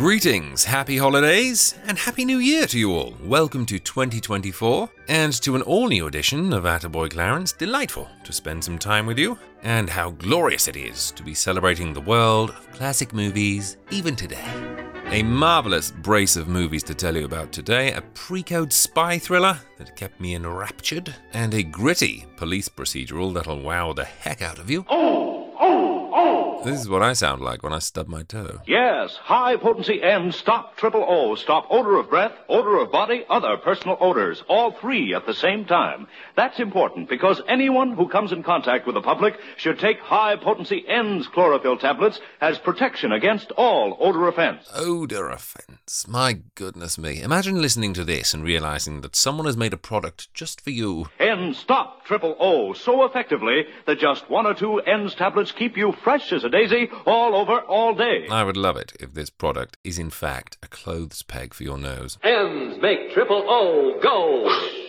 Greetings, happy holidays, and happy new year to you all. Welcome to 2024 and to an all new edition of Attaboy Clarence. Delightful to spend some time with you, and how glorious it is to be celebrating the world of classic movies even today. A marvelous brace of movies to tell you about today a pre code spy thriller that kept me enraptured, and a gritty police procedural that'll wow the heck out of you. Oh, This is what I sound like when I stub my toe. Yes, high potency N stop triple O. Stop odor of breath, odor of body, other personal odors. All three at the same time. That's important because anyone who comes in contact with the public should take high potency Ennds chlorophyll tablets as protection against all odor offense. Odor offense. My goodness me. Imagine listening to this and realizing that someone has made a product just for you. N stop triple O so effectively that just one or two Ennds tablets keep you fresh as a daisy all over all day. I would love it if this product is in fact a clothes peg for your nose. M's make triple O go,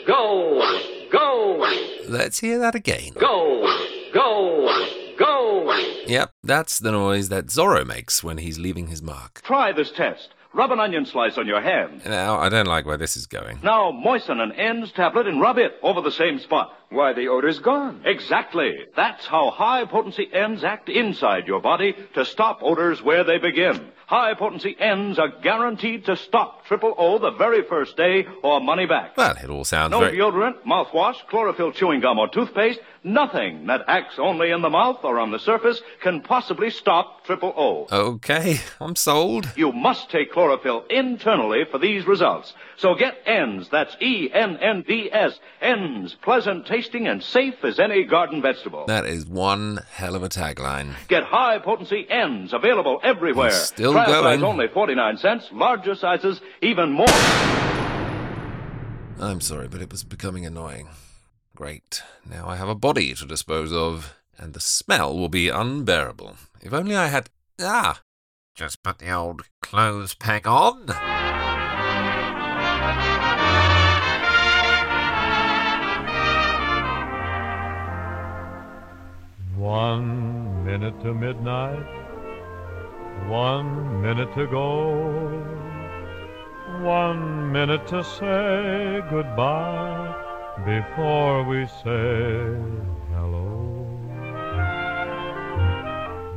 go, go, Let's hear that again. go, go, go. Yep, that's the noise that Zorro makes when he's leaving his mark. Try this test. Rub an onion slice on your hand. Now, I don't like where this is going. Now moisten an Ennds tablet and rub it over the same spot. Why, the odor's gone. Exactly. That's how high potency Ennds act inside your body to stop odors where they begin. High potency Ennds are guaranteed to stop triple O the very first day or money back. Well, it all sounds No very. deodorant, mouthwash, chlorophyll chewing gum, or toothpaste, nothing that acts only in the mouth or on the surface can possibly stop triple O. Okay, I'm sold. You must take chlorophyll internally for these results. So get Ennds, that's E-N-N-D-S, Ennds, pleasant tasting and safe as any garden vegetable. That is one hell of a tagline. Get high potency Ennds available everywhere. He's still Trial going. size only 49 cents, larger sizes even more. I'm sorry, but it was becoming annoying. Great. Now I have a body to dispose of, and the smell will be unbearable. If only I had. Ah! Just put the old clothes peg on. One minute to midnight, one minute to go, one minute to say goodbye before we say hello.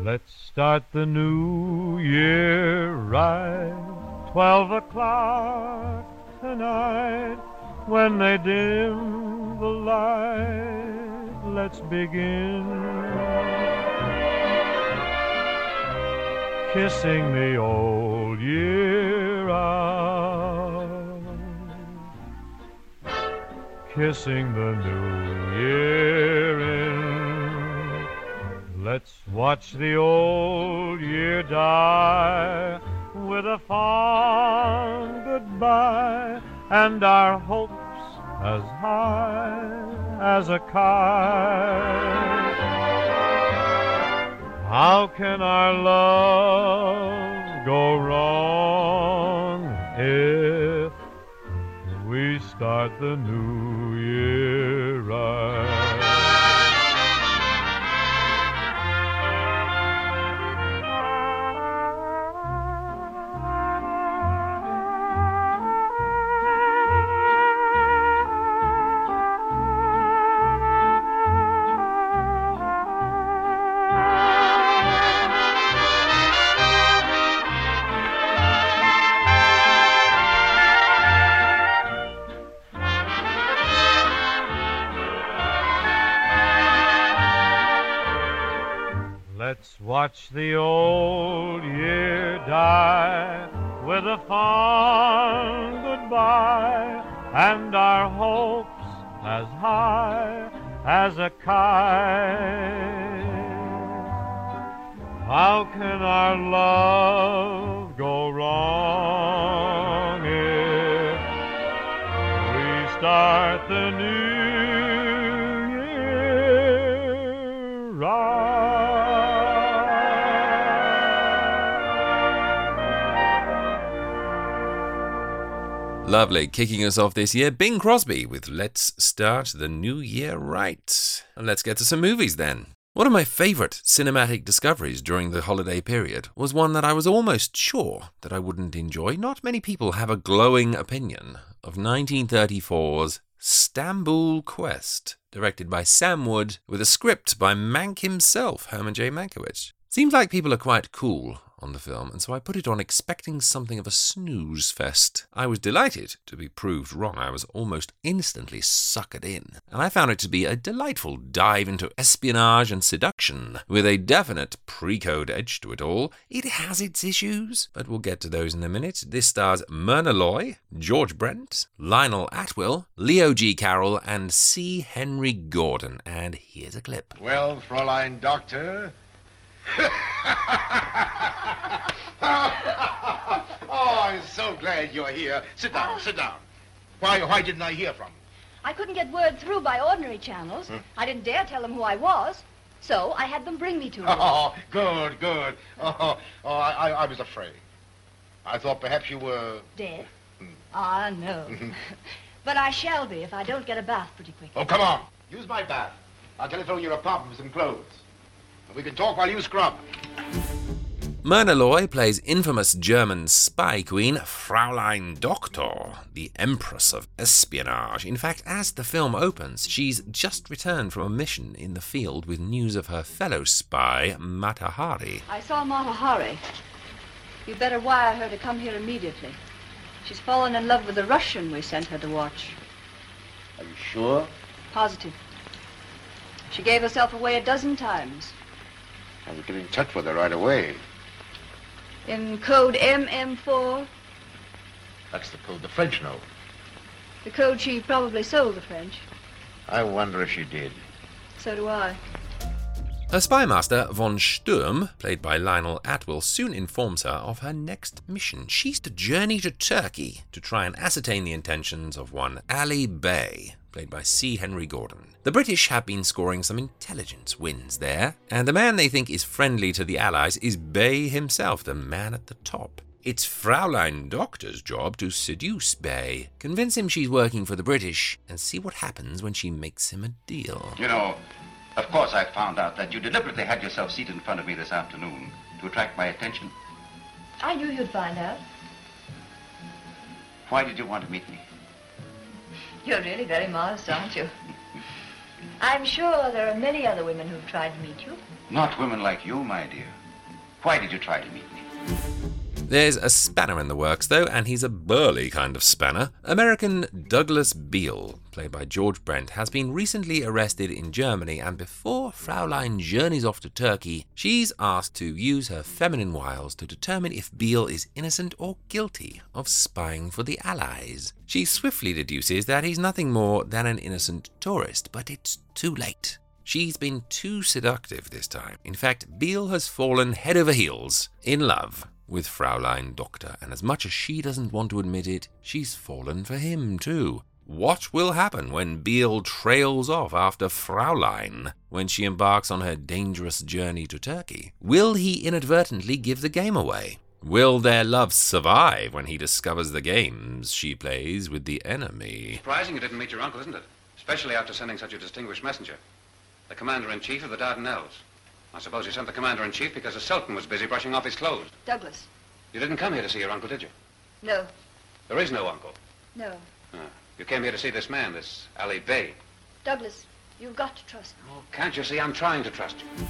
Let's start the new year right, twelve o'clock tonight, when they dim the light. Let's begin kissing the old year out, kissing the new year in. Let's watch the old year die with a fond goodbye and our hopes as high as a kite. How can our love go wrong if we start the new Let's watch the old year die with a fond goodbye and our hopes as high as a kite. How can our love go wrong if we start the new year right? Lovely. Kicking us off this year, Bing Crosby with Let's Start the New Year Right. And let's get to some movies then. One of my favourite cinematic discoveries during the holiday period was one that I was almost sure that I wouldn't enjoy. Not many people have a glowing opinion of 1934's Stamboul Quest, directed by Sam Wood, with a script by Mank himself, Herman J. Mankiewicz. Seems like people are quite cool on the film, and so I put it on expecting something of a snooze fest. I was delighted to be proved wrong. I was almost instantly suckered in, and I found it to be a delightful dive into espionage and seduction, with a definite pre-code edge to it all. It has its issues, but we'll get to those in a minute. This stars Myrna Loy, George Brent, Lionel Atwill, Leo G. Carroll, and C. Henry Gordon. And here's a clip. Well, Fräulein Doctor, oh, I'm so glad you're here. Sit down, sit down. Why, why didn't I hear from you? I couldn't get word through by ordinary channels. Hmm. I didn't dare tell them who I was. So I had them bring me to you. Oh, good, good. Oh, oh I, I, was afraid. I thought perhaps you were... Dead? Hmm. Ah, no. but I shall be if I don't get a bath pretty quick. Oh, come on. Use my bath. I'll telephone your apartment for some clothes. We can talk while you scrub. Myrna Loy plays infamous German spy queen Fraulein Doktor, the Empress of Espionage. In fact, as the film opens, she's just returned from a mission in the field with news of her fellow spy, Mata Hari. I saw Mata Hari. You'd better wire her to come here immediately. She's fallen in love with the Russian we sent her to watch. Are you sure? Positive. She gave herself away a dozen times. I will get in touch with her right away. In code MM4, That's the code the French know. the code she probably sold the French. I wonder if she did. So do I. Her spymaster, von Sturm, played by Lionel Atwill, soon informs her of her next mission. She's to journey to Turkey to try and ascertain the intentions of one Ali Bey, played by C. Henry Gordon. The British have been scoring some intelligence wins there, and the man they think is friendly to the Allies is Bey himself, the man at the top. It's Fraulein Doctor's job to seduce Bey, convince him she's working for the British, and see what happens when she makes him a deal. You know, of course I found out that you deliberately had yourself seated in front of me this afternoon to attract my attention. I knew you'd find out. Why did you want to meet me? You're really very modest, aren't you? I'm sure there are many other women who've tried to meet you. Not women like you, my dear. Why did you try to meet me? There's a spanner in the works, though, and he's a burly kind of spanner. American Douglas Beale, played by George Brent, has been recently arrested in Germany, and before Fraulein journeys off to Turkey, she's asked to use her feminine wiles to determine if Beale is innocent or guilty of spying for the Allies. She swiftly deduces that he's nothing more than an innocent tourist, but it's too late. She's been too seductive this time. In fact, Beale has fallen head over heels in love with Fraulein Doctor, and as much as she doesn't want to admit it, she's fallen for him too. What will happen when Beale trails off after Fraulein when she embarks on her dangerous journey to Turkey? Will he inadvertently give the game away? Will their love survive when he discovers the games she plays with the enemy? Surprising you didn't meet your uncle, isn't it? Especially after sending such a distinguished messenger. The commander-in-chief of the Dardanelles. I suppose you sent the commander-in-chief because the Sultan was busy brushing off his clothes. Douglas. You didn't come here to see your uncle, did you? No, There is no uncle. no. Ah, You came here to see this man, this Ali Bey. Douglas, you've got to trust me. Oh, can't you see I'm trying to trust you?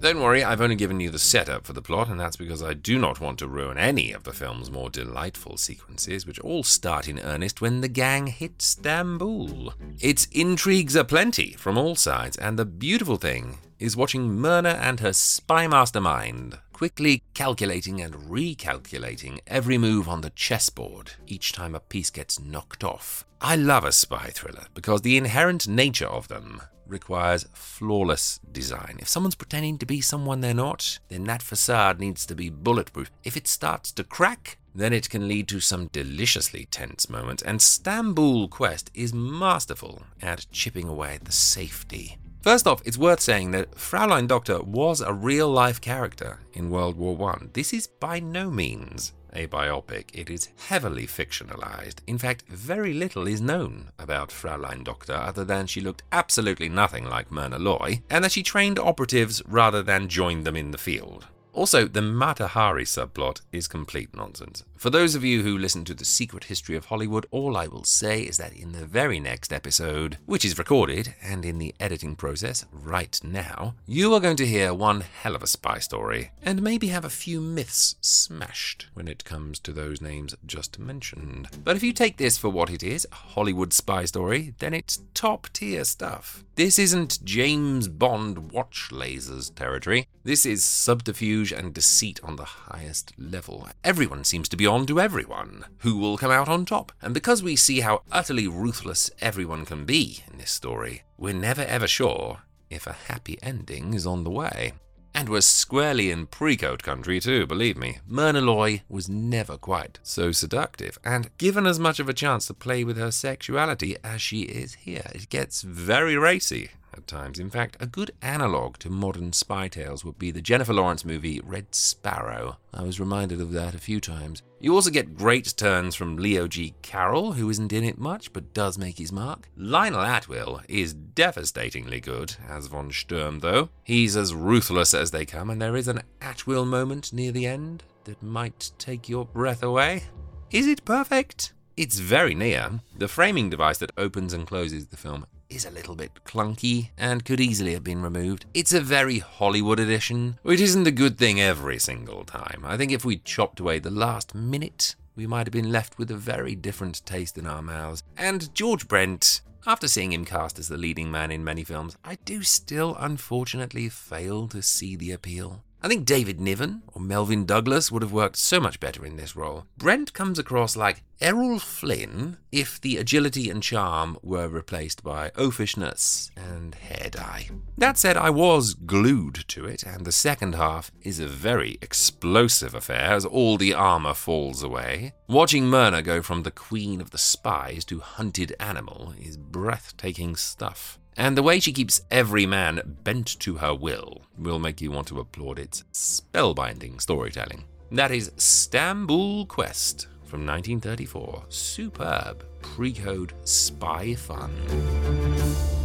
Don't worry, I've only given you the setup for the plot, and that's because I do not want to ruin any of the film's more delightful sequences, which all start in earnest when the gang hit Stamboul. Its intrigues are plenty from all sides, and the beautiful thing is watching Myrna and her spy mastermind quickly calculating and recalculating every move on the chessboard each time a piece gets knocked off. I love a spy thriller because the inherent nature of them requires flawless design. If someone's pretending to be someone they're not, then that facade needs to be bulletproof. If it starts to crack, then it can lead to some deliciously tense moments, and Stamboul Quest is masterful at chipping away at the safety. First off, it's worth saying that Fraulein Doctor was a real life character in World War I. This is by no means a biopic. It is heavily fictionalized. In fact, very little is known about Fraulein Doctor other than she looked absolutely nothing like Myrna Loy, and that she trained operatives rather than joined them in the field. Also, the Mata Hari subplot is complete nonsense. For those of you who listen to The Secret History of Hollywood, all I will say is that in the very next episode, which is recorded and in the editing process right now, you are going to hear one hell of a spy story, and maybe have a few myths smashed when it comes to those names just mentioned. But if you take this for what it is, a Hollywood spy story, then it's top tier stuff. This isn't James Bond watch lasers territory. This is subterfuge and deceit on the highest level. Everyone seems to be on to everyone. Who will come out on top? And because we see how utterly ruthless everyone can be in this story, we're never ever sure if a happy ending is on the way. And we're squarely in pre-code country too, believe me. Myrna Loy was never quite so seductive, and given as much of a chance to play with her sexuality as she is here, it gets very racy at times. In fact, a good analogue to modern spy tales would be the Jennifer Lawrence movie Red Sparrow. I was reminded of that a few times. You also get great turns from Leo G. Carroll, who isn't in it much but does make his mark. Lionel Atwill is devastatingly good as von Sturm, though. He's as ruthless as they come, and there is an Atwill moment near the end that might take your breath away. Is it perfect? It's very near. The framing device that opens and closes the film is a little bit clunky and could easily have been removed. It's a very Hollywood edition, which isn't a good thing every single time. I think if we chopped away the last minute, we might have been left with a very different taste in our mouths. And George Brent, after seeing him cast as the leading man in many films, I do still unfortunately fail to see the appeal. I think David Niven or Melvyn Douglas would have worked so much better in this role. Brent comes across like Errol Flynn if the agility and charm were replaced by oafishness and hair dye. That said, I was glued to it, and the second half is a very explosive affair as all the armor falls away. Watching Myrna go from the queen of the spies to hunted animal is breathtaking stuff. And the way she keeps every man bent to her will will make you want to applaud its spellbinding storytelling. That is Stamboul Quest from 1934. Superb pre code spy fun.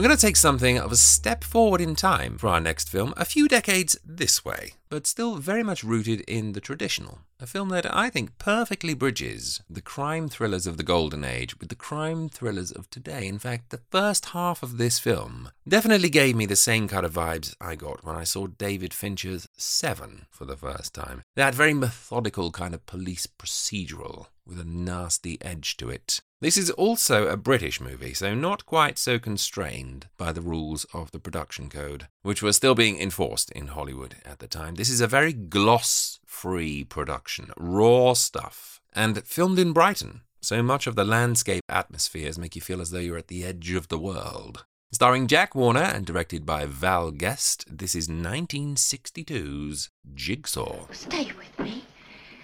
We're going to take something of a step forward in time for our next film, a few decades this way, but still very much rooted in the traditional. A film that I think perfectly bridges the crime thrillers of the golden age with the crime thrillers of today. In fact, the first half of this film definitely gave me the same kind of vibes I got when I saw David Fincher's Seven for the first time. That very methodical kind of police procedural with a nasty edge to it. This is also a British movie, so not quite so constrained by the rules of the production code, which were still being enforced in Hollywood at the time. This is a very gloss free production, raw stuff, and filmed in Brighton, so much of the landscape atmospheres make you feel as though you're at the edge of the world. Starring Jack Warner and directed by Val Guest, this is 1962's Jigsaw. Stay with me.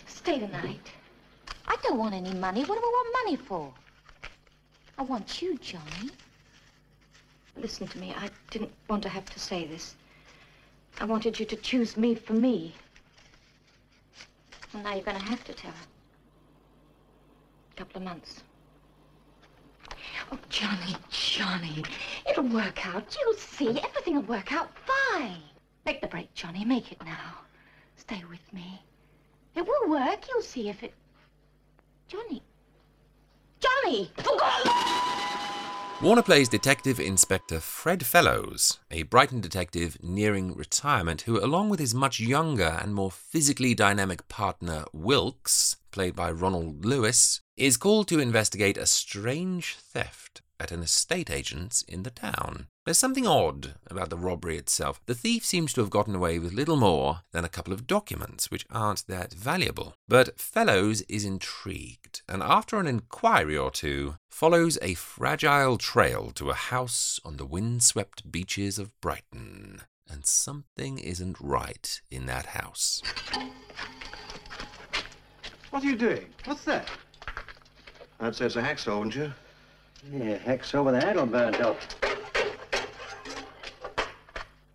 Stay the night. I don't want any money. What do I want money for? I want you, Johnny. Listen to me. I didn't want to have to say this. I wanted you to choose me for me. Well, now you're going to have to tell her. A couple of months. Oh, Johnny, Johnny. It'll work out. You'll see. Everything will work out fine. Make the break, Johnny. Make it now. Stay with me. It will work. You'll see if it... Johnny. Johnny! Warner plays Detective Inspector Fred Fellows, a Brighton detective nearing retirement who, along with his much younger and more physically dynamic partner Wilkes, played by Ronald Lewis, is called to investigate a strange theft at an estate agent's in the town. There's something odd about the robbery itself. The thief seems to have gotten away with little more than a couple of documents, which aren't that valuable. But Fellows is intrigued, and after an inquiry or two, follows a fragile trail to a house on the windswept beaches of Brighton. And something isn't right in that house. What are you doing? What's that? I'd say it's a hacksaw, wouldn't you? Yeah, hacksaw with a handle burnt off.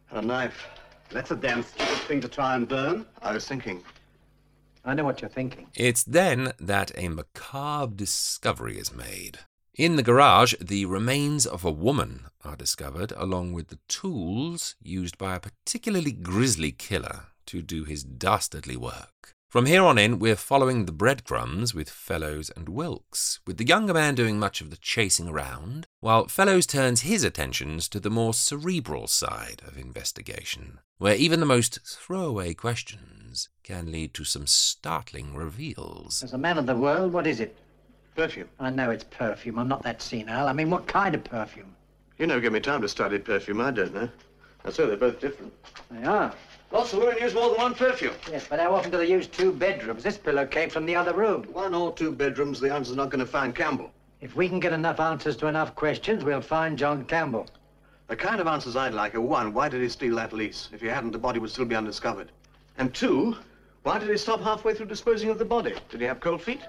And a knife. That's a damn stupid thing to try and burn. I was thinking. I know what you're thinking. It's then that a macabre discovery is made. In the garage, the remains of a woman are discovered, along with the tools used by a particularly grisly killer to do his dastardly work. From here on in, we're following the breadcrumbs with Fellows and Wilkes, with the younger man doing much of the chasing around, while Fellows turns his attentions to the more cerebral side of investigation, where even the most throwaway questions can lead to some startling reveals. As a man of the world, what is it? Perfume. I know it's perfume. I'm not that senile. I mean, what kind of perfume? You never give me time to study perfume. I don't know. And so they're both different. They are. Lots of women use more than one perfume. Yes, but how often do they use two bedrooms? This pillow came from the other room. One or two bedrooms, the answer's not going to find Campbell. If we can get enough answers to enough questions, we'll find John Campbell. The kind of answers I'd like are one, why did he steal that lease? If he hadn't, the body would still be undiscovered. And two, why did he stop halfway through disposing of the body? Did he have cold feet?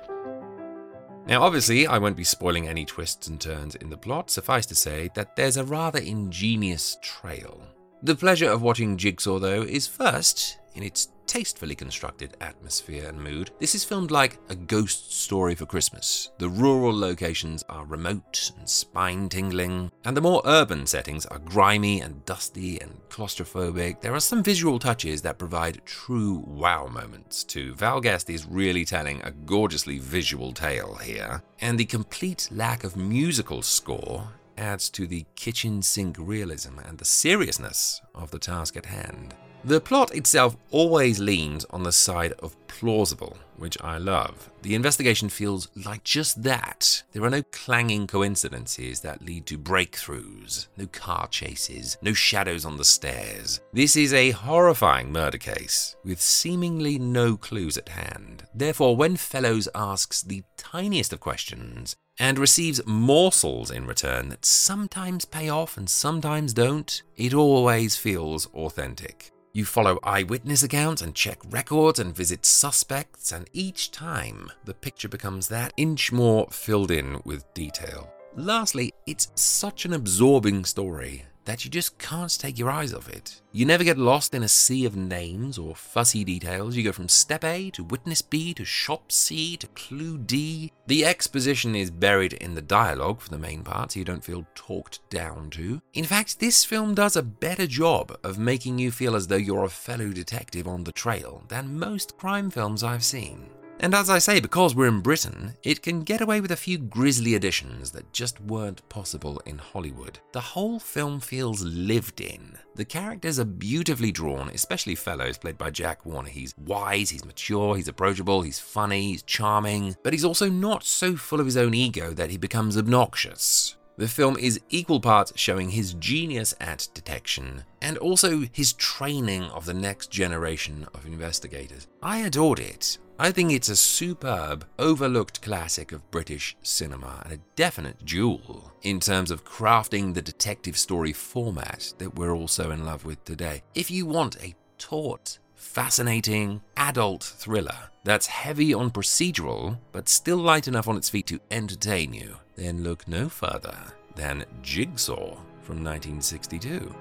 Now, obviously, I won't be spoiling any twists and turns in the plot. Suffice to say that there's a rather ingenious trail. The pleasure of watching Jigsaw, though, is first in its tastefully constructed atmosphere and mood. This is filmed like a ghost story for Christmas. The rural locations are remote and spine tingling, and the more urban settings are grimy and dusty and claustrophobic. There are some visual touches that provide true wow moments too. Val Guest is really telling a gorgeously visual tale here, and the complete lack of musical score adds to the kitchen sink realism and the seriousness of the task at hand. The plot itself always leans on the side of plausible, which I love. The investigation feels like just that. There are no clanging coincidences that lead to breakthroughs, no car chases, no shadows on the stairs. This is a horrifying murder case with seemingly no clues at hand. Therefore, when Fellows asks the tiniest of questions, and receives morsels in return that sometimes pay off and sometimes don't, it always feels authentic. You follow eyewitness accounts and check records and visit suspects, and each time the picture becomes that inch more filled in with detail. Lastly, it's such an absorbing story that you just can't take your eyes off it. You never get lost in a sea of names or fussy details. You go from step A to witness B to shop C to clue D. The exposition is buried in the dialogue for the main part, so you don't feel talked down to. In fact, this film does a better job of making you feel as though you're a fellow detective on the trail than most crime films I've seen. And as I say, because we're in Britain, it can get away with a few grisly additions that just weren't possible in Hollywood. The whole film feels lived in. The characters are beautifully drawn, especially Fellows, played by Jack Warner. He's wise, he's mature, he's approachable, he's funny, he's charming, but he's also not so full of his own ego that he becomes obnoxious. The film is equal parts showing his genius at detection and also his training of the next generation of investigators. I adored it. I think it's a superb, overlooked classic of British cinema and a definite jewel in terms of crafting the detective story format that we're also in love with today. If you want a taut, fascinating, adult thriller that's heavy on procedural but still light enough on its feet to entertain you, then look no further than Jigsaw from 1962.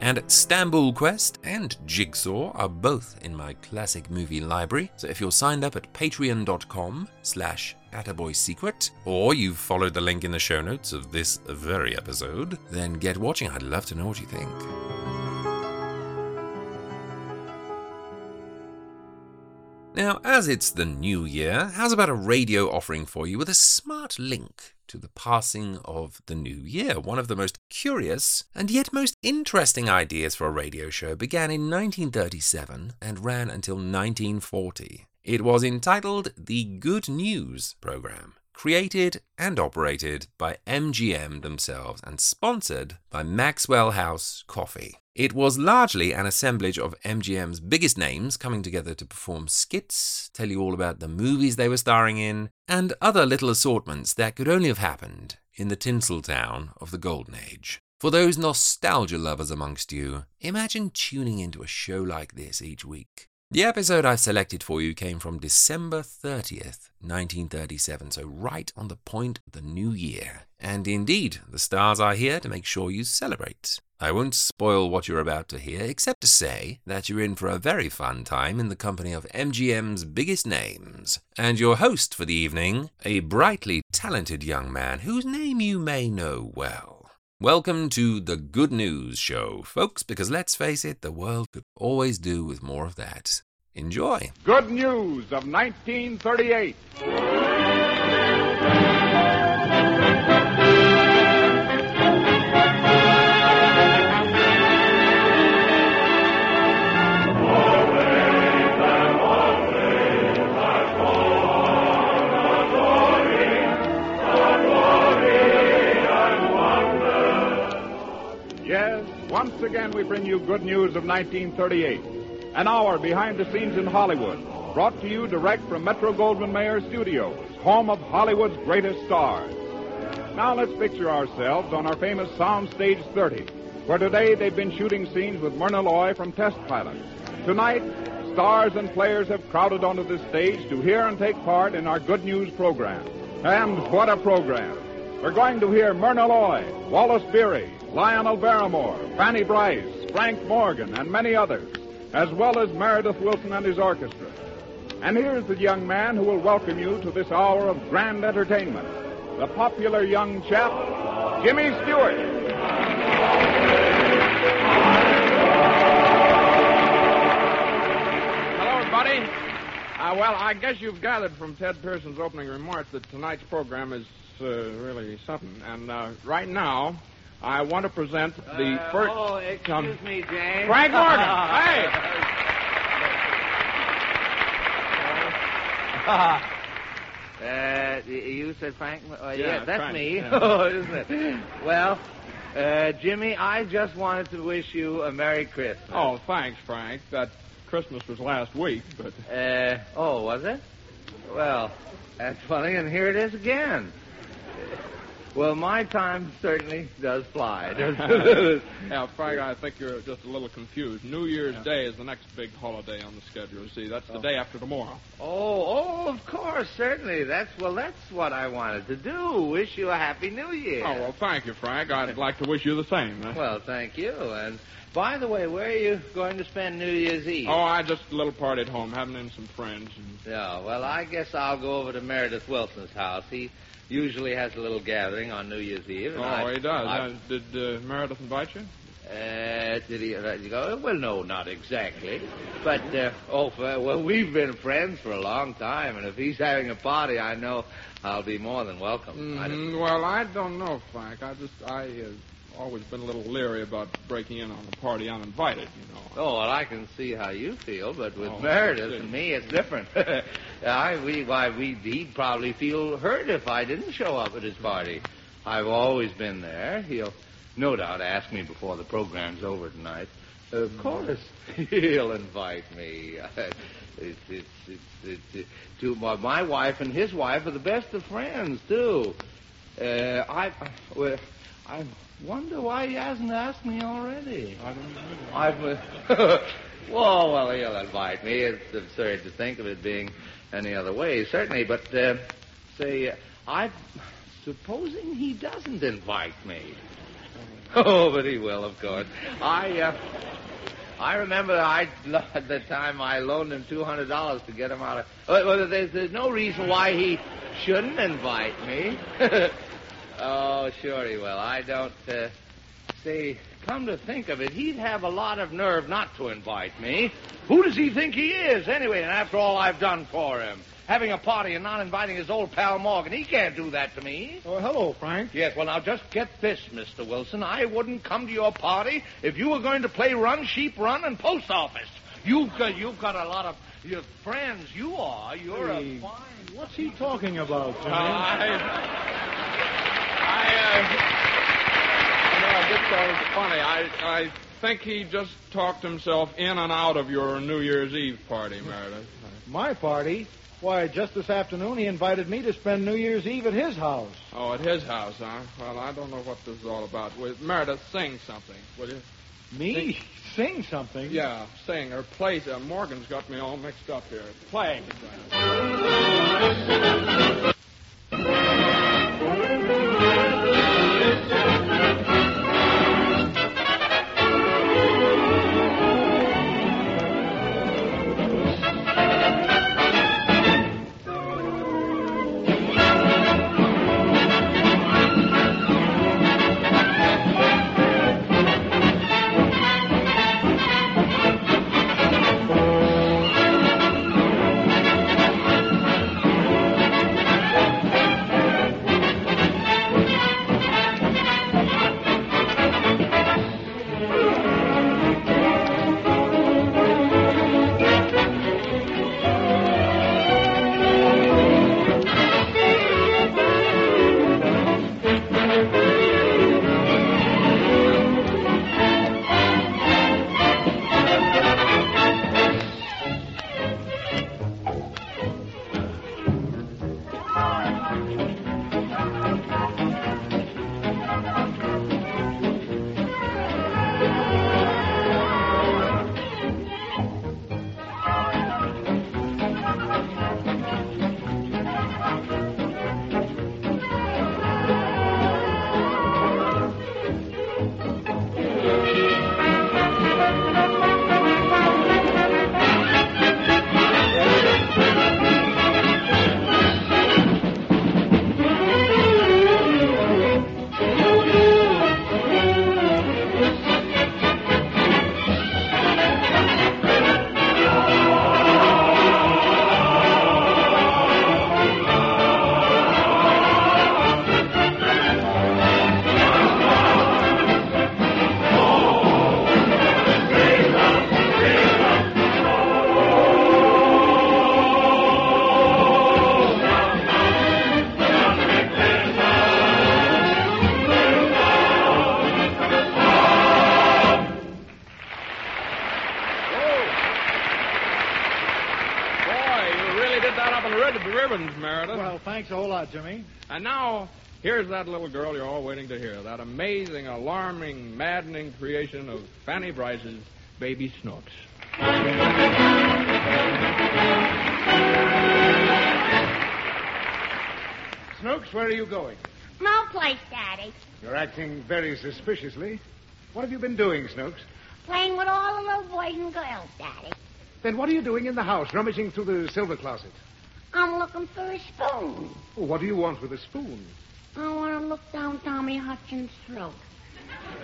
And Stamboul Quest and Jigsaw are both in my classic movie library, so if you're signed up at patreon.com slash attaboysecret, or you've followed the link in the show notes of this very episode, then get watching. I'd love to know what you think. Now, as it's the new year, how's about a radio offering for you with a smart link to the passing of the new year? One of the most curious and yet most interesting ideas for a radio show began in 1937 and ran until 1940. It was entitled the Good News Program created and operated by MGM themselves and sponsored by Maxwell House Coffee. It was largely an assemblage of MGM's biggest names coming together to perform skits, tell you all about the movies they were starring in, and other little assortments that could only have happened in the tinsel town of the Golden Age. For those nostalgia lovers amongst you, imagine tuning into a show like this each week. The episode I've selected for you came from December 30th, 1937, so right on the point of the new year. And indeed, the stars are here to make sure you celebrate. I won't spoil what you're about to hear, except to say that you're in for a very fun time in the company of MGM's biggest names. And your host for the evening, a brightly talented young man whose name you may know well. Welcome to the Good News Show, folks, because let's face it, the world could always do with more of that. Enjoy. Good news of 1938. Again we bring you good news of 1938. An hour behind the scenes in Hollywood, brought to you direct from Metro Goldwyn Mayer Studios, home of Hollywood's greatest stars. Now let's picture ourselves on our famous Soundstage 30, where today they've been shooting scenes with Myrna Loy from Test Pilot. Tonight, stars and players have crowded onto the stage to hear and take part in our good news program. And what a program! We're going to hear Myrna Loy, Wallace Beery, Lionel Barrymore, Fanny Brice, Frank Morgan, and many others, as well as Meredith Willson and his orchestra. And here's the young man who will welcome you to this hour of grand entertainment, the popular young chap, Jimmy Stewart. Hello, everybody. Uh, well, I guess you've gathered from Ted Pearson's opening remarks that tonight's program is uh, really something. And uh, right now, I want to present the Uh, first. Oh, excuse um, me, James. Frank Morgan. hey! Uh, you said Frank? Uh, yeah, Yeah, that's Frank, me. yeah. Oh, isn't it? Well, uh, Jimmy, I just wanted to wish you a Merry Christmas. Oh, thanks, Frank. That Christmas was last week, but. Uh, oh, was it? Well, that's funny, and here it is again. Well, my time certainly does fly. yeah, Frank, I think you're just a little confused. New Year's Day is the next big holiday on the schedule. See, that's the oh. day after tomorrow. Oh, oh, of course, certainly. That's well, that's what I wanted to do. Wish you a happy New Year. Oh, well, thank you, Frank. I'd like to wish you the same. huh? Well, thank you. And by the way, where are you going to spend New Year's Eve? Oh, I just a little party at home, having in some friends. And... Yeah, well, I guess I'll go over to Meredith Willson's house. He usually has a little gathering on New Year's Eve. Oh, I- he does. I- Uh, did uh, Meredith invite you? Uh, did he? Uh, you go, well, no, not exactly. But, uh, oh, well, we've been friends for a long time, and if he's having a party, I know I'll be more than welcome. I don't- Mm, well, I don't know, Frank. I just I uh, always been a little leery about breaking in on a party uninvited. You know. Oh, well, I can see how you feel, but with Oh, Meredith and me, it's different. I, we, why, we, he'd probably feel hurt if I didn't show up at his party. I've always been there. He'll no doubt ask me before the program's over tonight. Of course, he'll invite me. It's, it's, it's, it's, to my, my wife and his wife are the best of friends too. Uh, I, well, I wonder why he hasn't asked me already. I don't know. I've. Uh, well, well, he'll invite me. It's absurd to think of it being any other way, certainly. But uh, say, uh, I, supposing he doesn't invite me. Oh, but he will, of course. I, uh, I remember I at the time I loaned him two hundred dollars to get him out of. Well, well, there's, there's no reason why he shouldn't invite me. Oh, sure he will. I don't. Uh, say, come to think of it, he'd have a lot of nerve not to invite me. Who does he think he is, anyway? And after all I've done for him, having a party and not inviting his old pal Morgan, he can't do that to me. Oh, hello, Frank. Yes, well, now just get this, Mr. Willson. I wouldn't come to your party if you were going to play run, sheep, run, and post office. You've got, you've got a lot of You're friends. You are. You're Hey, a fine. What's he talking about, Jimmy? Uh, I, was funny. I, I think he just talked himself in and out of your New Year's Eve party, Meredith. My party? Why, just this afternoon he invited me to spend New Year's Eve at his house. Oh, at his house, huh? Well, I don't know what this is all about. With Meredith, sing something, will you? Me? Sing something? Yeah, sing or play. Uh, Morgan's got me all mixed up here. Play. Here's that little girl you're all waiting to hear. That amazing, alarming, maddening creation of Fanny Brice's Baby Snooks. Snooks, where are you going? No place, Daddy. You're acting very suspiciously. What have you been doing, Snooks? Playing with all the little boys and girls, Daddy. Then what are you doing in the house, rummaging through the silver closet? I'm looking for a spoon. What do you want with a spoon? I want to look down Tommy Hutchins' throat.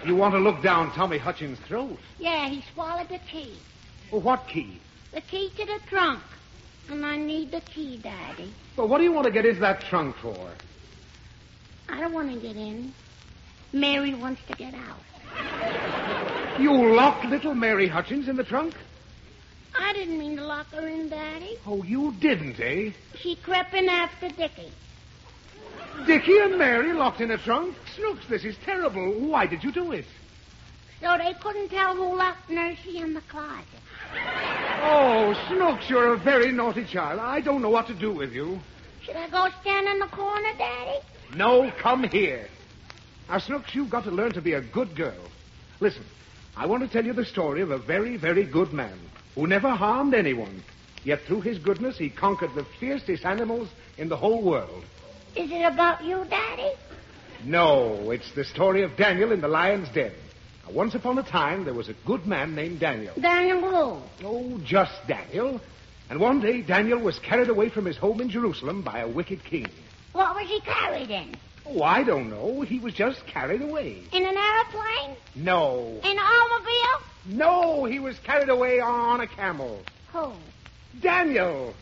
You want to look down Tommy Hutchins' throat? Yeah, he swallowed the key. Well, what key? The key to the trunk. And I need the key, Daddy. Well, what do you want to get into that trunk for? I don't want to get in. Mary wants to get out. You locked little Mary Hutchins in the trunk? I didn't mean to lock her in, Daddy. Oh, you didn't, eh? She crept in after Dickie. Dickie and Mary locked in a trunk? Snooks, this is terrible. Why did you do it? So they couldn't tell who locked Nursey in the closet. Oh, Snooks, you're a very naughty child. I don't know what to do with you. Should I go stand in the corner, Daddy? No, come here. Now, Snooks, you've got to learn to be a good girl. Listen, I want to tell you the story of a very, very good man who never harmed anyone. Yet through his goodness, he conquered the fiercest animals in the whole world. Is it about you, Daddy? No, it's the story of Daniel in the lion's den. Now, once upon a time, there was a good man named Daniel. Daniel who? Oh, just Daniel. And one day, Daniel was carried away from his home in Jerusalem by a wicked king. What was he carried in? Oh, I don't know. He was just carried away. In an airplane? No. In an automobile? No, he was carried away on a camel. Who? Daniel.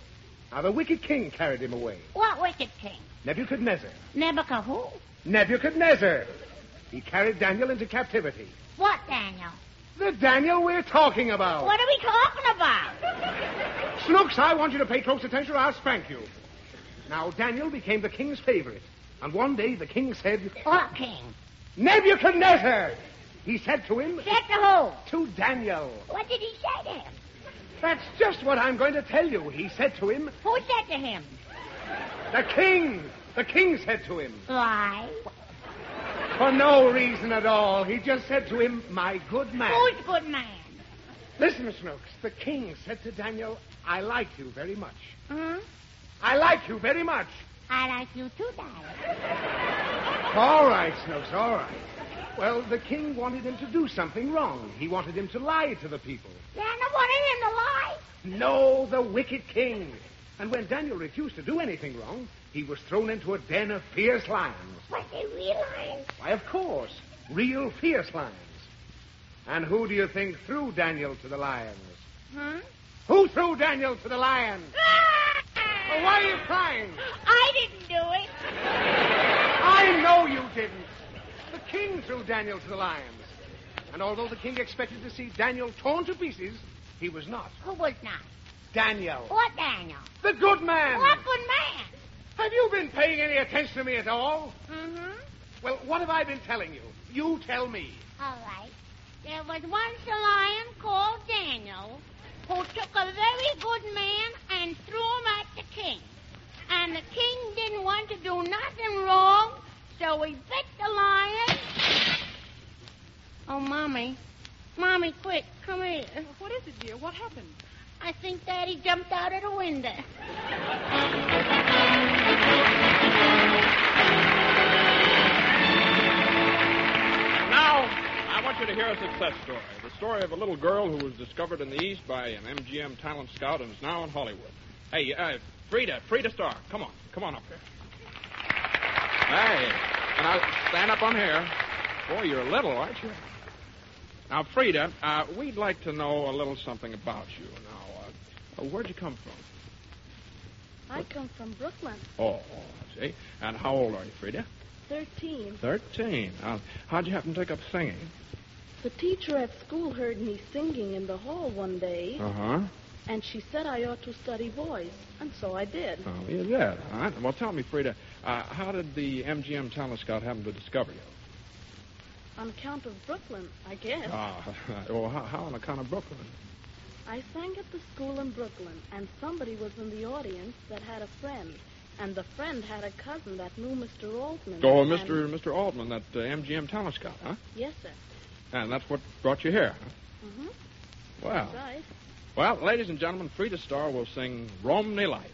Now, the wicked king carried him away. What wicked king? Nebuchadnezzar. Nebuchadnezzar who? Nebuchadnezzar. He carried Daniel into captivity. What, Daniel? The Daniel we're talking about. What are we talking about? Snooks, I want you to pay close attention or I'll spank you. Now, Daniel became the king's favorite. And one day the king said, What king? Nebuchadnezzar! He said to him, Said to who? To Daniel. What did he say to him? That's just what I'm going to tell you. He said to him, Who said to him? The king! The king said to him. Why? For no reason at all. He just said to him, My good man. Who's good man? Listen, Snooks. The king said to Daniel, I like you very much. Hmm? I like you very much. I like you too, Daniel. All right, Snooks, all right. Well, the king wanted him to do something wrong. He wanted him to lie to the people. Daniel wanted him to lie? No, the wicked king. And when Daniel refused to do anything wrong, he was thrown into a den of fierce lions. Was they real lions? Why, of course, real fierce lions. And who do you think threw Daniel to the lions? Hmm? Who threw Daniel to the lions? Oh, why are you crying? I didn't do it. I know you didn't. The king threw Daniel to the lions. And although the king expected to see Daniel torn to pieces, he was not. Who was not? Daniel. What Daniel? The good man. What good man? Have you been paying any attention to me at all? Mm-hmm. Well, what have I been telling you? You tell me. All right. There was once a lion called Daniel who took a very good man and threw him at the king. And the king didn't want to do nothing wrong, so he bit the lion. Oh, Mommy. Mommy, quick, come here. What is it, dear? What happened? I think Daddy jumped out of the window. Now, I want you to hear a success story. The story of a little girl who was discovered in the East by an MGM talent scout and is now in Hollywood. Hey, uh, Frida, Frida Starr, come on. Come on up here. Hey, and now stand up on here. Boy, you're little, aren't you? Now, Frida, uh, we'd like to know a little something about you. Uh, where'd you come from? I come from Brooklyn. Oh, I see. And how old are you, Frida? Thirteen. Thirteen. Now, how'd you happen to take up singing? The teacher at school heard me singing in the hall one day, Uh huh. and she said I ought to study voice, and so I did. Oh, you did. Right. Well, tell me, Frida, uh, how did the MGM talent scout happen to discover you? On account of Brooklyn, I guess. Ah, well, how, how on account of Brooklyn? I sang at the school in Brooklyn, and somebody was in the audience that had a friend, and the friend had a cousin that knew Mr. Altman. Oh, and- Mr. Mr. Altman, that uh, MGM talent scout, huh? Yes, sir. And that's what brought you here. Huh? Mm-hmm. Well, That's right. well, ladies and gentlemen, Frida Starr will sing Romney Light.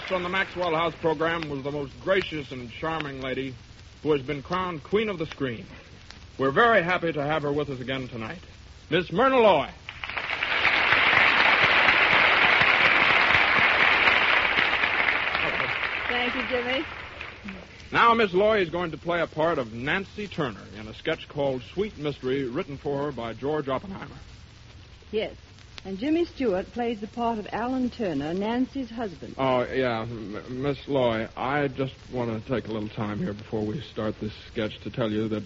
Guest on the Maxwell House program was the most gracious and charming lady who has been crowned Queen of the Screen. We're very happy to have her with us again tonight. Miss Myrna Loy. Thank you, Jimmy. Now, Miss Loy is going to play a part of Nancy Turner in a sketch called Sweet Mystery, written for her by George Oppenheimer. Yes. And Jimmy Stewart plays the part of Alan Turner, Nancy's husband. Oh, yeah, Miss Loy, I just want to take a little time here before we start this sketch to tell you that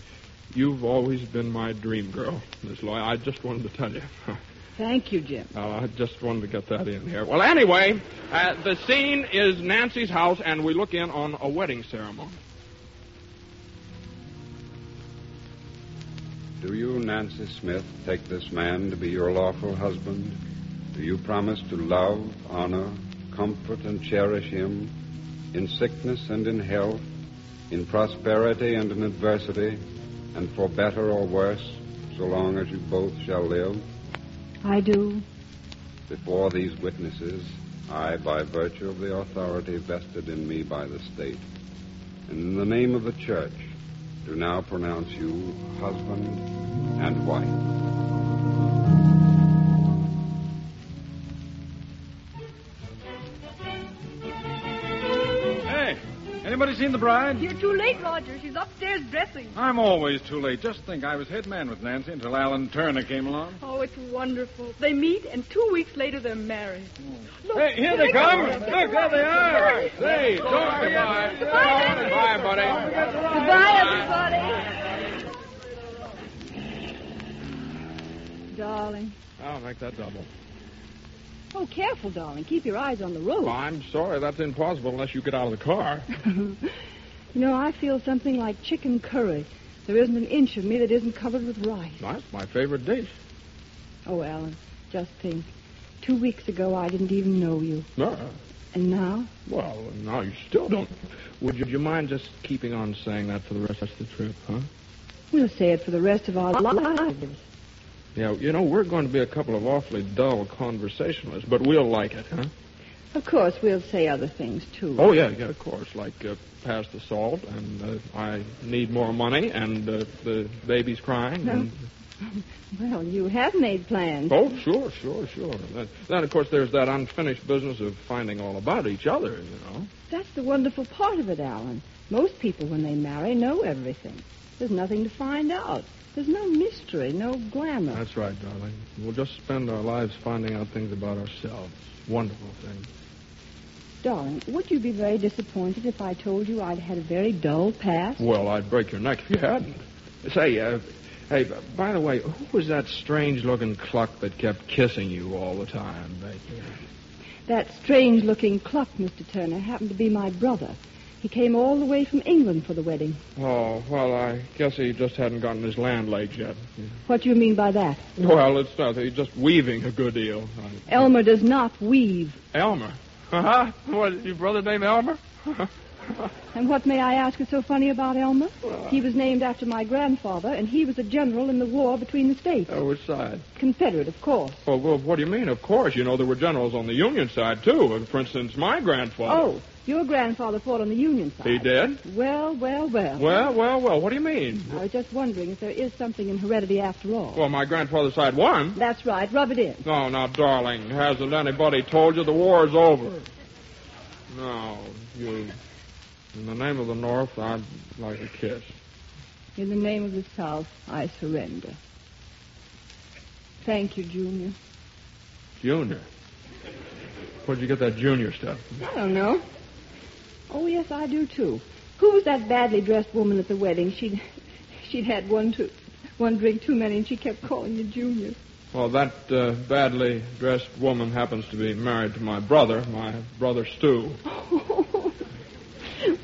you've always been my dream girl, Miss Loy. I just wanted to tell you. Thank you, Jim. Uh, I just wanted to get that in here. Well, anyway, uh, the scene is Nancy's house, and we look in on a wedding ceremony. Do you, Nancy Smith, take this man to be your lawful husband? Do you promise to love, honor, comfort, and cherish him in sickness and in health, in prosperity and in adversity, and for better or worse, so long as you both shall live? I do. Before these witnesses, I, by virtue of the authority vested in me by the state, and in the name of the church, do now pronounce you husband and wife. Hey, anybody seen the bride? You're too late, Roger. She's upstairs dressing. I'm always too late. Just think, I was head man with Nancy until Alan Turner came along. Oh, it's wonderful. They meet, and two weeks later they're married. Hmm. Look, Hey, here they come. Look, there they are. Say, don't goodbye. Goodbye, buddy. Goodbye, everybody. Darling. I'll make that double. Oh, careful, darling. Keep your eyes on the road. Well, I'm sorry, that's impossible unless you get out of the car. you know, I feel something like chicken curry. There isn't an inch of me that isn't covered with rice. That's my favorite dish. Oh, Alan, just think. Two weeks ago, I didn't even know you. No. And now? Well, now you still don't. Would you, would you mind just keeping on saying that for the rest of the trip, huh? We'll say it for the rest of our lives. Yeah, you know, we're going to be a couple of awfully dull conversationalists, but we'll like it, huh? Of course, we'll say other things, too. Oh, yeah, yeah, of course. Like, uh, pass the salt, and uh, I need more money, and uh, the baby's crying, and... Well, you have made plans. Oh, sure, sure, sure. Then, then, of course, there's that unfinished business of finding all about each other, you know. That's the wonderful part of it, Alan. Most people, when they marry, know everything. There's nothing to find out. There's no mystery, no glamour. That's right, darling. We'll just spend our lives finding out things about ourselves. Wonderful thing. Darling, would you be very disappointed if I told you I'd had a very dull past? Well, I'd break your neck if you hadn't. Say, uh, hey, by the way, who was that strange-looking cluck that kept kissing you all the time, Becky? That strange-looking cluck, Mr. Turner, happened to be my brother. He came all the way from England for the wedding. Oh, well, I guess he just hadn't gotten his land legs yet. What do you mean by that? Well, it's nothing. He's just weaving a good deal. I- Elmer does not weave. Elmer? Uh-huh. What, your brother named Elmer? And what, may I ask, is so funny about Elmer? He was named after my grandfather, and he was a general in the war between the states. Oh, which side? Confederate, of course. Well, well, what do you mean? Of course. You know, there were generals on the Union side, too. For instance, my grandfather. Oh, your grandfather fought on the Union side. He did? Well, well, well. Well, well, well. What do you mean? I was just wondering if there is something in heredity after all. Well, my grandfather's side won. That's right. Rub it in. No, now, darling, hasn't anybody told you the war's over? No, you. In the name of the North, I'd like a kiss. In the name of the South, I surrender. Thank you, Junior. Junior. Where'd you get that junior stuff? I don't know. Oh, yes, I do, too. Who was that badly dressed woman at the wedding? She'd, she'd had one, too, one drink too many, and she kept calling you Junior. Well, that uh, badly dressed woman happens to be married to my brother, my brother Stu.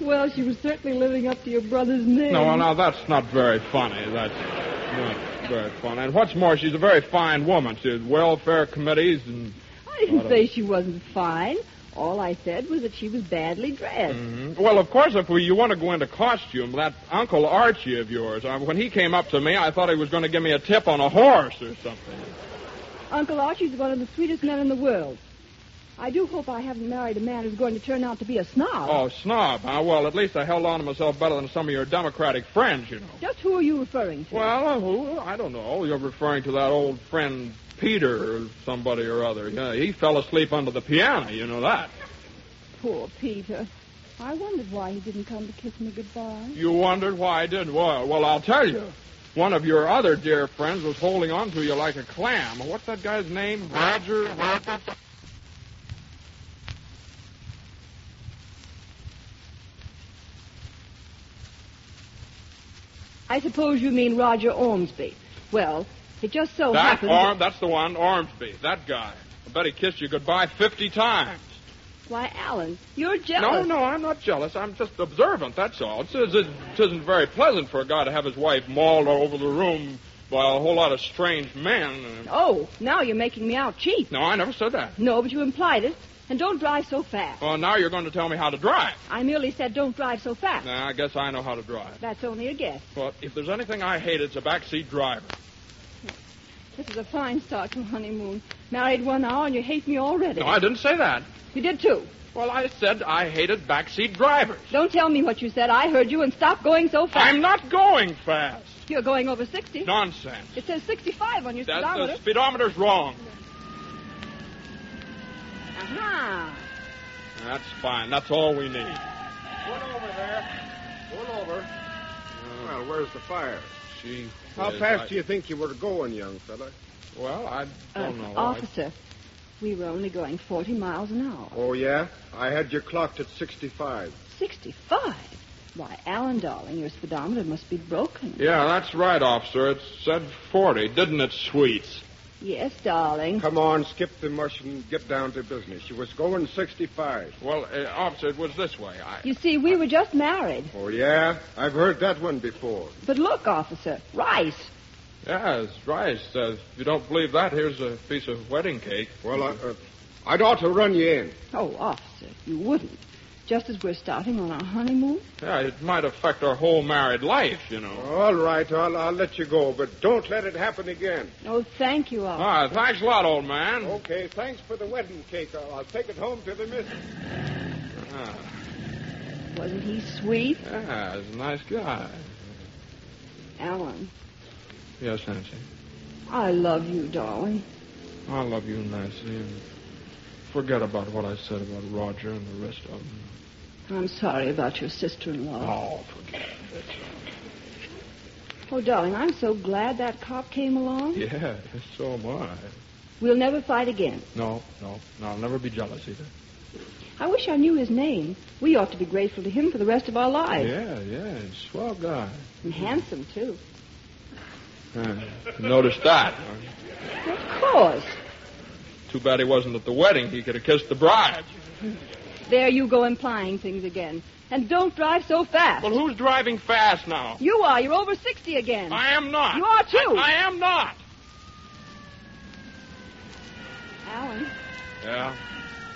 well, she was certainly living up to your brother's name. No, well, now that's not very funny. That's not very funny. And what's more, she's a very fine woman. She's welfare committees and. I didn't lot of- say she wasn't fine. All I said was that she was badly dressed. Mhm. Well, of course, if we, you want to go into costume, that Uncle Archie of yours, uh, when he came up to me, I thought he was going to give me a tip on a horse or something. Uncle Archie's one of the sweetest men in the world. I do hope I haven't married a man who's going to turn out to be a snob. Oh, snob, huh? Well, at least I held on to myself better than some of your Democratic friends, you know. Just who are you referring to? Well, uh, who? I don't know. You're referring to that old friend Peter or somebody or other. Yeah, he fell asleep under the piano. You know that. Poor Peter. I wondered why he didn't come to kiss me goodbye. You wondered why I didn't? Well, well, I'll tell you. One of your other dear friends was holding on to you like a clam. What's that guy's name? Roger? I suppose you mean Roger Ormsby. Well, it just so that happens. Orm, that's the one, Ormsby. That guy. I bet he kissed you goodbye 50 times. Why, Alan, you're jealous. no, no, I'm not jealous. I'm just observant, that's all. It, says it, it isn't very pleasant for a guy to have his wife mauled all over the room by a whole lot of strange men. Oh, now you're making me out cheap. No, I never said that. No, but you implied it. And don't drive so fast. Well, now you're going to tell me how to drive. I merely said don't drive so fast. Nah, I guess I know how to drive. That's only a guess. But if there's anything I hate, it's a backseat driver. This is a fine start to a honeymoon. Married one hour and you hate me already. No, I didn't say that. You did too. Well, I said I hated backseat drivers. Don't tell me what you said. I heard you and stop going so fast. I'm not going fast. You're going over 60. Nonsense. It says 65 on your That, speedometer. the speedometer's wrong. Aha. That's fine. That's all we need. Pull over there. Pull over. Uh. well, where's the fire? She. How fast I- do you think you were going, young fella? Well, I Uh, don't know. officer, we were only going 40 miles an hour. Oh, yeah? I had you clocked at 65. 65? Why, Alan, darling, your speedometer must be broken. Yeah, that's right, officer. It said 40, didn't it, sweets? Yes, darling. Come on, skip the mush and get down to business. You was going 65. Well, uh, officer, it was this way. I... You see, we were just married. Oh, yeah? I've heard that one before. But look, officer, Rice. Yes, Rice. Uh, if you don't believe that, here's a piece of wedding cake. Well, I, uh, I'd ought to run you in. Oh, officer, you wouldn't. Just as we're starting on our honeymoon? Yeah, it might affect our whole married life, you know. All right, I'll, I'll let you go, but don't let it happen again. Oh, thank you, officer. Ah, thanks a lot, old man. Okay, thanks for the wedding cake. I'll, I'll take it home to the missus. Ah, Wasn't he sweet? yeah, he's a nice guy. Alan, Yes, Nancy. I love you, darling. I love you, Nancy. And forget about what I said about Roger and the rest of them. I'm sorry about your sister-in-law. Oh, forget it. Oh, darling, I'm so glad that cop came along. Yeah, so am I. We'll never fight again. No, no, no, I'll never be jealous either. I wish I knew his name. We ought to be grateful to him for the rest of our lives. Yeah, yeah, he's a swell guy. And handsome, too. Uh, noticed that. Of course. Too bad he wasn't at the wedding. He could have kissed the bride. There you go implying things again. And don't drive so fast. Well, who's driving fast now? You are. You're over 60 again. I am not. You are, too. I, I am not. Alan, Yeah.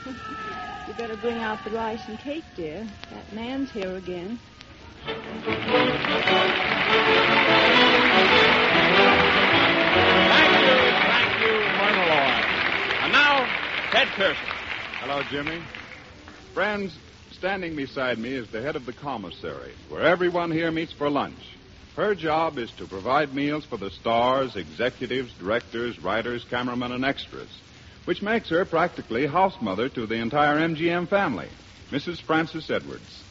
you better bring out the rice and cake, dear. That man's here again. Thank you, thank you, Colonel Lloyd. And now, Ted Pearson. Hello, Jimmy. Friends, standing beside me is the head of the commissary, where everyone here meets for lunch. Her job is to provide meals for the stars, executives, directors, writers, cameramen, and extras, which makes her practically house mother to the entire MGM family. Mrs. Frances Edwards.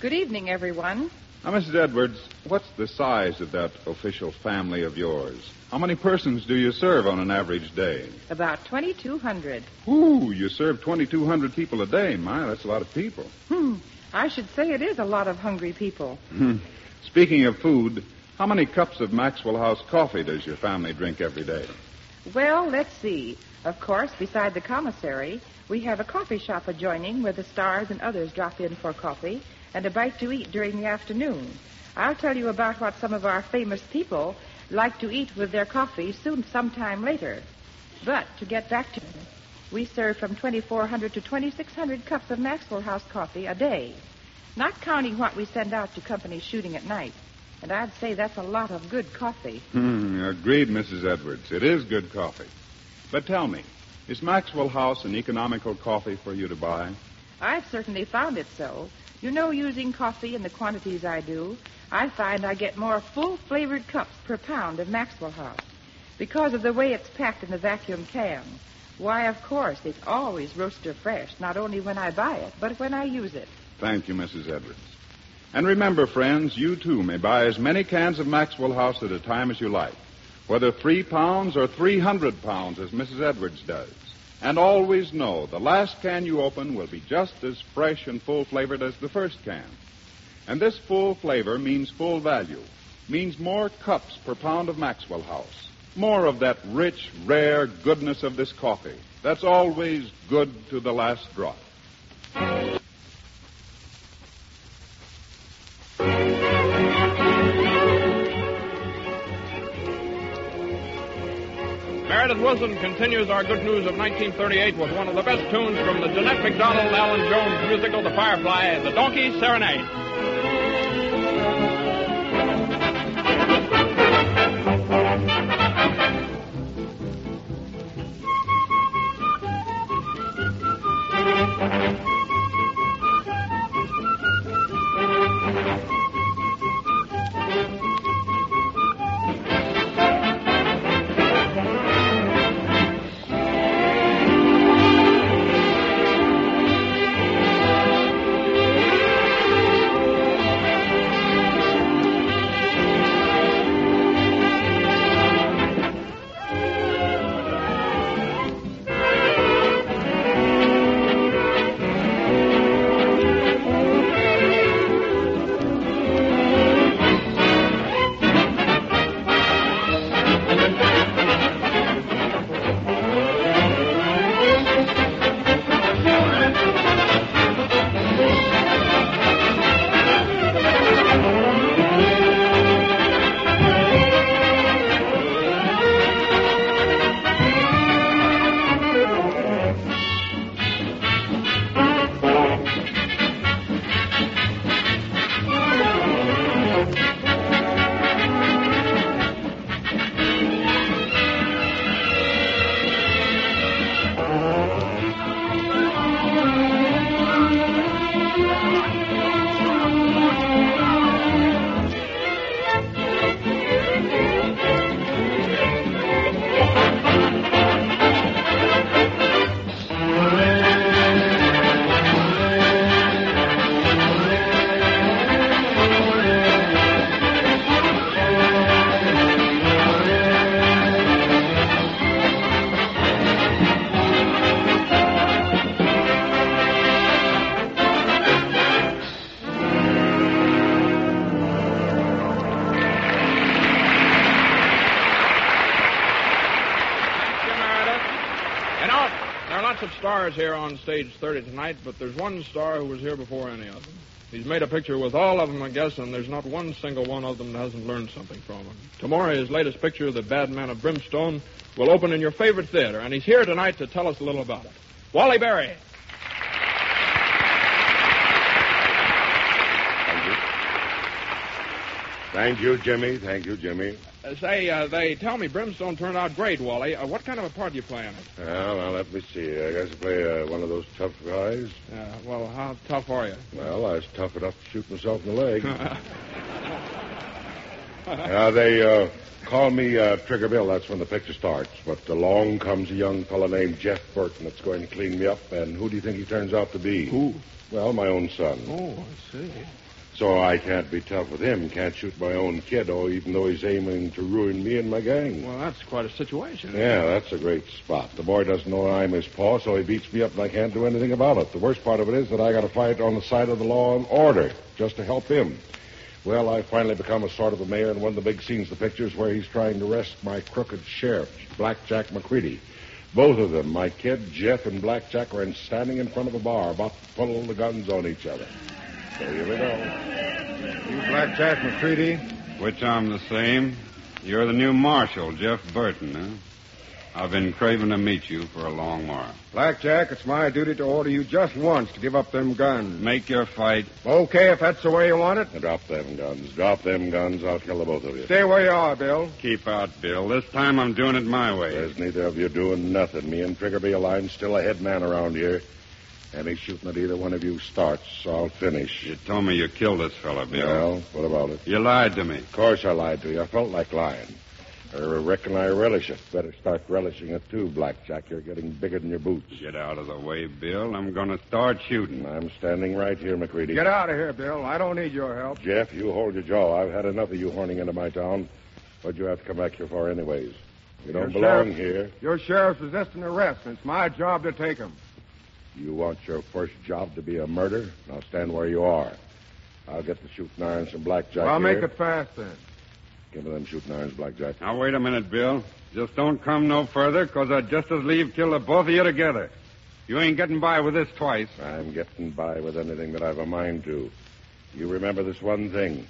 Good evening, everyone. Now, Mrs. Edwards, what's the size of that official family of yours? How many persons do you serve on an average day? About 2,200. Ooh, you serve 2,200 people a day. My, that's a lot of people. Hmm. I should say it is a lot of hungry people. Hmm. Speaking of food, how many cups of Maxwell House coffee does your family drink every day? Well, let's see. Of course, beside the commissary, we have a coffee shop adjoining where the stars and others drop in for coffee and a bite to eat during the afternoon. I'll tell you about what some of our famous people like to eat with their coffee soon sometime later. But to get back to we serve from 2,400 to 2,600 cups of Maxwell House coffee a day, not counting what we send out to companies shooting at night. And I'd say that's a lot of good coffee. Hmm, agreed, Mrs. Edwards. It is good coffee. But tell me, Is Maxwell House an economical coffee for you to buy? I've certainly found it so. You know, using coffee in the quantities I do, I find I get more full flavored cups per pound of Maxwell House because of the way it's packed in the vacuum can. Why, of course, it's always roaster fresh, not only when I buy it, but when I use it. Thank you, Mrs. Edwards. And remember, friends, you too may buy as many cans of Maxwell House at a time as you like, whether three pounds or 300 pounds, as Mrs. Edwards does. And always know the last can you open will be just as fresh and full flavored as the first can. And this full flavor means full value, means more cups per pound of Maxwell House, more of that rich, rare goodness of this coffee that's always good to the last drop. Meredith Willson continues our good news of 1938 with one of the best tunes from the Jeanette MacDonald Allan Jones musical, The Firefly, The Donkey Serenade. You stage 30 tonight, but there's one star who was here before any of them. He's made a picture with all of them, I guess, and there's not one single one of them that hasn't learned something from him. Tomorrow, his latest picture, The Bad Man of Brimstone, will open in your favorite theater, and he's here tonight to tell us a little about it. Wally Beery. Thank you, Jimmy. Thank you, Jimmy. Uh, say, uh, they tell me Brimstone turned out great, Wally. Uh, what kind of a part do you play in it? Well, now, let me see. I guess I play uh, one of those tough guys. Uh, well, how tough are you? Well, I was tough enough to shoot myself in the leg. Now, they uh, call me uh, Trigger Bill. That's when the picture starts. But along comes a young fellow named Jeff Burton that's going to clean me up. And who do you think he turns out to be? Who? Well, my own son. Oh, I see. So I can't be tough with him. Can't shoot my own kid, oh, even though he's aiming to ruin me and my gang. Well, that's quite a situation. Yeah, that's a great spot. The boy doesn't know I'm his paw, so he beats me up, and I can't do anything about it. The worst part of it is that I got to fight on the side of the law and order just to help him. Well, I finally become a sort of a mayor, and one of the big scenes, the pictures where he's trying to arrest my crooked sheriff, Blackjack McCready. Both of them, my kid Jeff and Blackjack, are in, standing in front of a bar, about to pull the guns on each other. So here we go. You Blackjack McCready? Which I'm the same. You're the new marshal, Jeff Burton, huh? I've been craving to meet you for a long while. Blackjack, it's my duty to order you just once to give up them guns. Make your fight. Okay, if that's the way you want it. Drop them guns. Drop them guns. I'll kill the both of you. Stay where you are, Bill. Keep out, Bill. This time I'm doing it my way. There's neither of you doing nothing. Me and Triggerby Line still a head man around here. Any shooting that either one of you starts, I'll finish. You told me you killed this fella, Bill. Well, what about it? You lied to me. Of course I lied to you. I felt like lying. I reckon I relish it. Better start relishing it, too, Blackjack. You're getting bigger than your boots. Get out of the way, Bill. I'm going to start shooting. I'm standing right here, McCready. Get out of here, Bill. I don't need your help. Jeff, you hold your jaw. I've had enough of you horning into my town. What'd you have to come back here for, anyways? You don't Your belong sheriff- here. Your sheriff's resisting arrest, and it's my job to take him. You want your first job to be a murder? Now stand where you are. I'll get the shooting irons from Blackjack. I'll here. make it fast then. Give me them shooting irons, Blackjack. Now, wait a minute, Bill. Just don't come no further, 'cause I'd just as leave kill the both of you together. You ain't getting by with this twice. I'm getting by with anything that I've a mind to. You remember this one thing.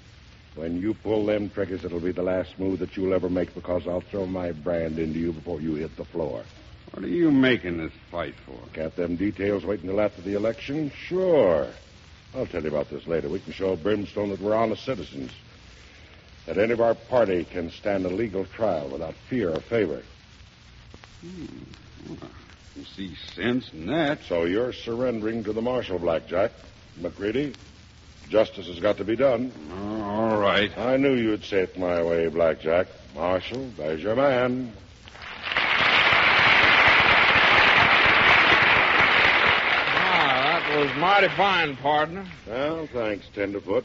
When you pull them triggers, it'll be the last move that you'll ever make because I'll throw my brand into you before you hit the floor. What are you making this fight for? Got them details waiting till after the election? Sure. I'll tell you about this later. We can show Brimstone that we're honest citizens. That any of our party can stand a legal trial without fear or favor. Hmm. You see sense in that. So you're surrendering to the marshal, Blackjack. McCready, justice has got to be done. Oh, all right. I knew you'd say it my way, Blackjack. Marshal, there's your man. Ah, that was mighty fine, partner. Well, thanks, Tenderfoot.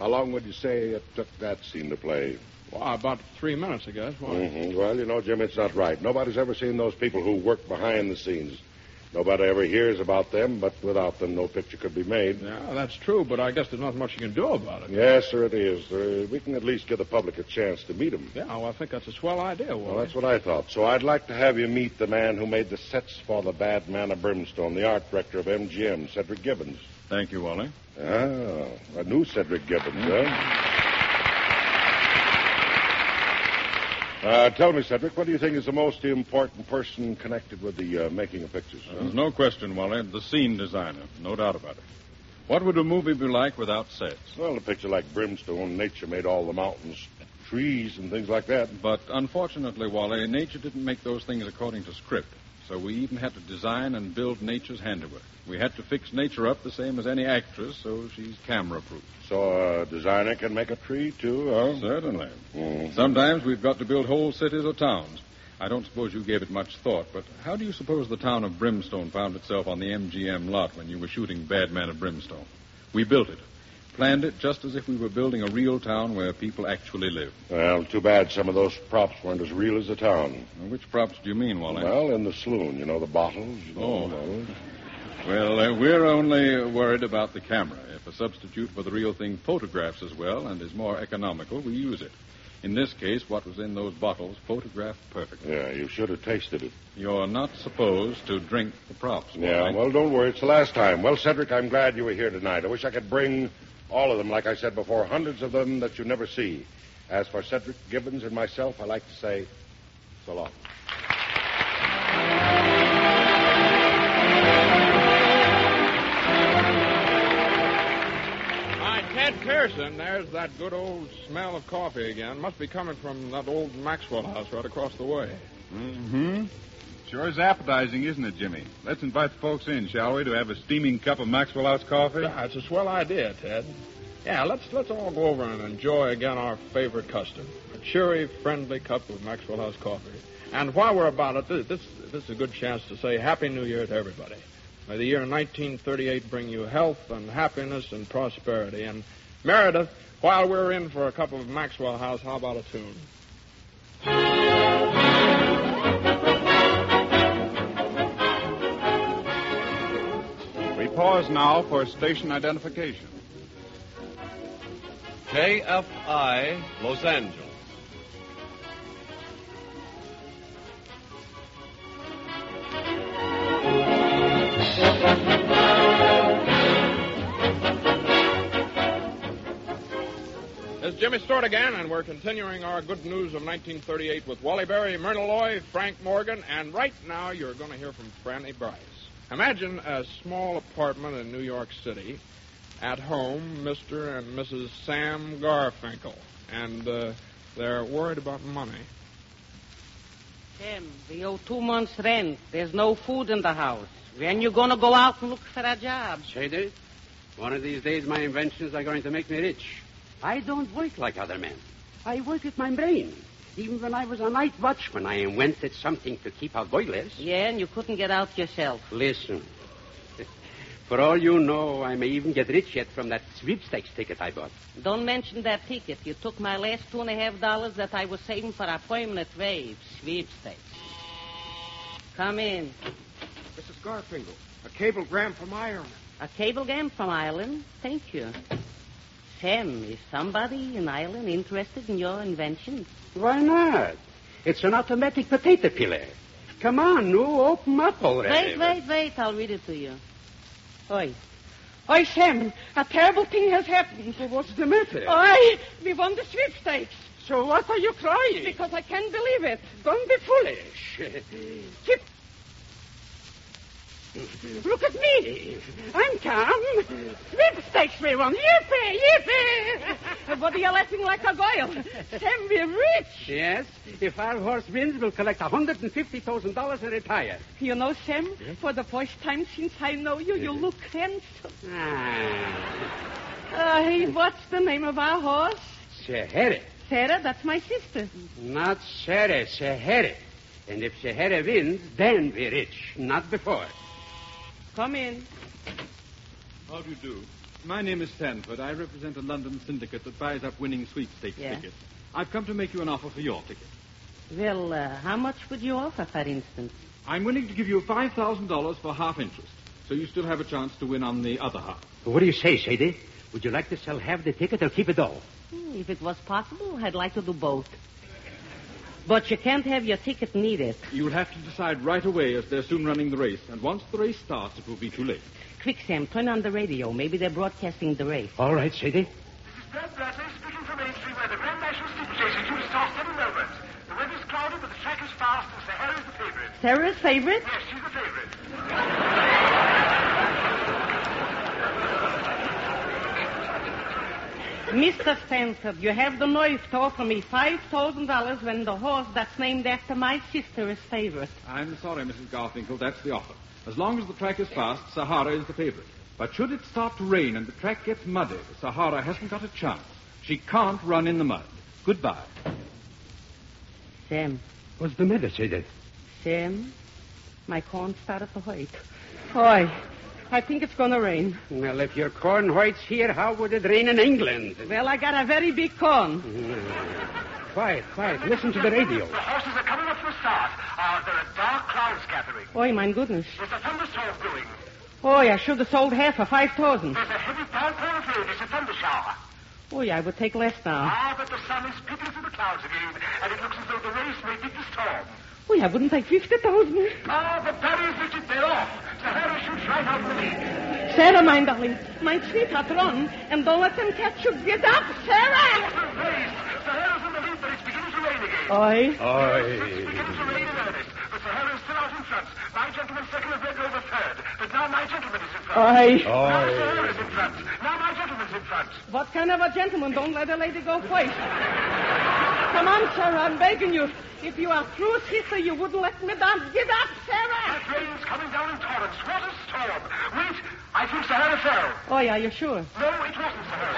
How long would you say it took that scene to play? Well, about three minutes, I guess. Why? hmm Well, you know, Jim, it's not right. Nobody's ever seen those people who work behind the scenes. Nobody ever hears about them, but without them, no picture could be made. Yeah, that's true, but I guess there's not much you can do about it. Yes, sir, it is. Uh, we can at least give the public a chance to meet him. Yeah, well, I think that's a swell idea, Well, Wally. that's what I thought. So I'd like to have you meet the man who made the sets for The Bad Man of Brimstone, the art director of MGM, Cedric Gibbons. Thank you, Wally. Ah, a new Cedric Gibbons, huh? Uh, tell me, Cedric, what do you think is the most important person connected with the uh, making of pictures? There's no question, Wally. The scene designer. No doubt about it. What would a movie be like without sets? Well, a picture like Brimstone, nature made all the mountains, trees, and things like that. But unfortunately, Wally, nature didn't make those things according to script. So we even had to design and build nature's handiwork. We had to fix nature up the same as any actress, so she's camera proof. So a designer can make a tree, too, huh? Certainly. Mhm. Sometimes we've got to build whole cities or towns. I don't suppose you gave it much thought, but how do you suppose the town of Brimstone found itself on the MGM lot when you were shooting Bad Man of Brimstone? We built it. Planned it just as if we were building a real town where people actually live. Well, too bad some of those props weren't as real as the town. Which props do you mean, Wally? Well, in the saloon, you know, the bottles. You Oh. know, Well, uh, we're only worried about the camera. If a substitute for the real thing photographs as well and is more economical, we use it. In this case, what was in those bottles photographed perfectly. Yeah, you should have tasted it. You're not supposed to drink the props. Yeah, Wally. well, don't worry. It's the last time. Well, Cedric, I'm glad you were here tonight. I wish I could bring all of them, like I said before, hundreds of them that you never see. As for Cedric Gibbons and myself, I like to say so long. Hi, Ted Pearson. There's that good old smell of coffee again. Must be coming from that old Maxwell house right across the way. Mm-hmm. Sure is appetizing, isn't it, Jimmy? Let's invite the folks in, shall we, to have a steaming cup of Maxwell House coffee? Yeah, it's a swell idea, Ted. Yeah, let's let's all go over and enjoy again our favorite custom, a cheery, friendly cup of Maxwell House coffee. And while we're about it, this, this this is a good chance to say Happy New Year to everybody. May the year 1938 bring you health and happiness and prosperity. And Meredith, while we're in for a cup of Maxwell House, how about a tune? Pause now for station identification. KFI Los Angeles. It's Jimmy Stewart again, and we're continuing our good news of 1938 with Wally Beery, Myrna Loy, Frank Morgan, and right now you're going to hear from Fanny Brice. Imagine a small apartment in New York City. At home, Mr. and Mrs. Sam Garfinkel, and uh, they're worried about money. Tim, we owe two months' rent. There's no food in the house. When you gonna go out and look for a job? Sadie, one of these days my inventions are going to make me rich. I don't work like other men. I work with my brain. Even when I was a night watchman, I invented something to keep out boilers. Yeah, and you couldn't get out yourself. Listen. For all you know, I may even get rich yet from that sweepstakes ticket I bought. Don't mention that ticket. You took my last two and a half dollars that I was saving for a permanent wave. Sweepstakes. Come in. Mrs. Garfinkel, a cablegram from Ireland. A cablegram from Ireland? Thank you. Sam, is somebody in Ireland interested in your invention? Why not? It's an automatic potato peeler. Come on, nu, open up already. Wait, wait, wait. I'll read it to you. Oi. Oi, Sam, a terrible thing has happened. what's the matter? Oi, we won the sweepstakes. So what are you crying? Because I can't believe it. Don't be foolish. Eh, Chip. Look at me. I'm calm. Sweepstakes we won. Yippee, yippee. What are you laughing like a goyle? Sam, we're rich. Yes, if our horse wins, we'll collect $150,000 and retire. You know, Sam, for the first time since I know you, you look handsome. Ah, Uh, hey, what's the name of our horse? Sahara. Sarah, that's my sister. Not Sarah, Sahara. And if Sahara wins, then we're rich, not before. Come in. How do you do? My name is Sanford. I represent a London syndicate that buys up winning sweepstakes Yeah. tickets. I've come to make you an offer for your ticket. Well, uh, how much would you offer, for instance? I'm willing to give you $5,000 for half interest, so you still have a chance to win on the other half. What do you say, Sadie? Would you like to sell half the ticket or keep it all? Hmm, If it was possible, I'd like to do both. But you can't have your ticket needed. You'll have to decide right away as they're soon running the race, and once the race starts, it will be too late. Quick, Sam, turn on the radio. Maybe they're broadcasting the race. All right, Sadie. Brad Blatty speaking from Aintree where the Grand National Steeplechase is due to start seven moment. The weather's cloudy, but the track is fast, and Sahara's the favorite. Sarah's favorite? Yes, she's the favorite. Mr. Stanford, you have the nerve to offer me $5,000 when the horse that's named after my sister is favorite. I'm sorry, Mrs. Garfinkel, that's the offer. As long as the track is fast, Sahara is the favorite. But should it start to rain and the track gets muddy, Sahara hasn't got a chance. She can't run in the mud. Goodbye. Sam. What's the matter, Sadie? Sam, my corn started to hurt. Oi, I think it's going to rain. Well, if your corn whites here, how would it rain in England? Well, I got a very big corn. Quiet, quiet. Listen to the radio. The horses are coming up for a start. Uh, there are dark clouds gathering. Oh, my goodness. There's a thunderstorm brewing. Oh, I should have sold half for 5000 There's a heavy downpour of rain. It's a thunder shower. Oh, yeah, I would take less now. Ah, but the sun is peeping through the clouds again, and it looks as though the race may beat the storm. Oi, I wouldn't take 50000 Ah, the barriers lifted, they're off. Sahara shoots right out in the lead. Sarah, my darling, my sweetheart, run, and don't let them catch you. Get up, Sarah! Race. Sahara's in the lead, but it's beginning to rain again. Oi. It's beginning to rain in earnest, but Sahara's still out in front. My gentleman's second and Red Rover third, but now my gentleman is in front. Oi. Now Sahara's in front. Now my gentleman's in front. What kind of a gentleman? Don't let a lady go first. Come on, Sarah, I'm begging you. If you are true sister, you wouldn't let me down. Get up, Sarah! That rain's coming down in torrents. What a storm. Wait, I think Sahara fell. Oh, yeah, you're sure? No, it wasn't Sahara.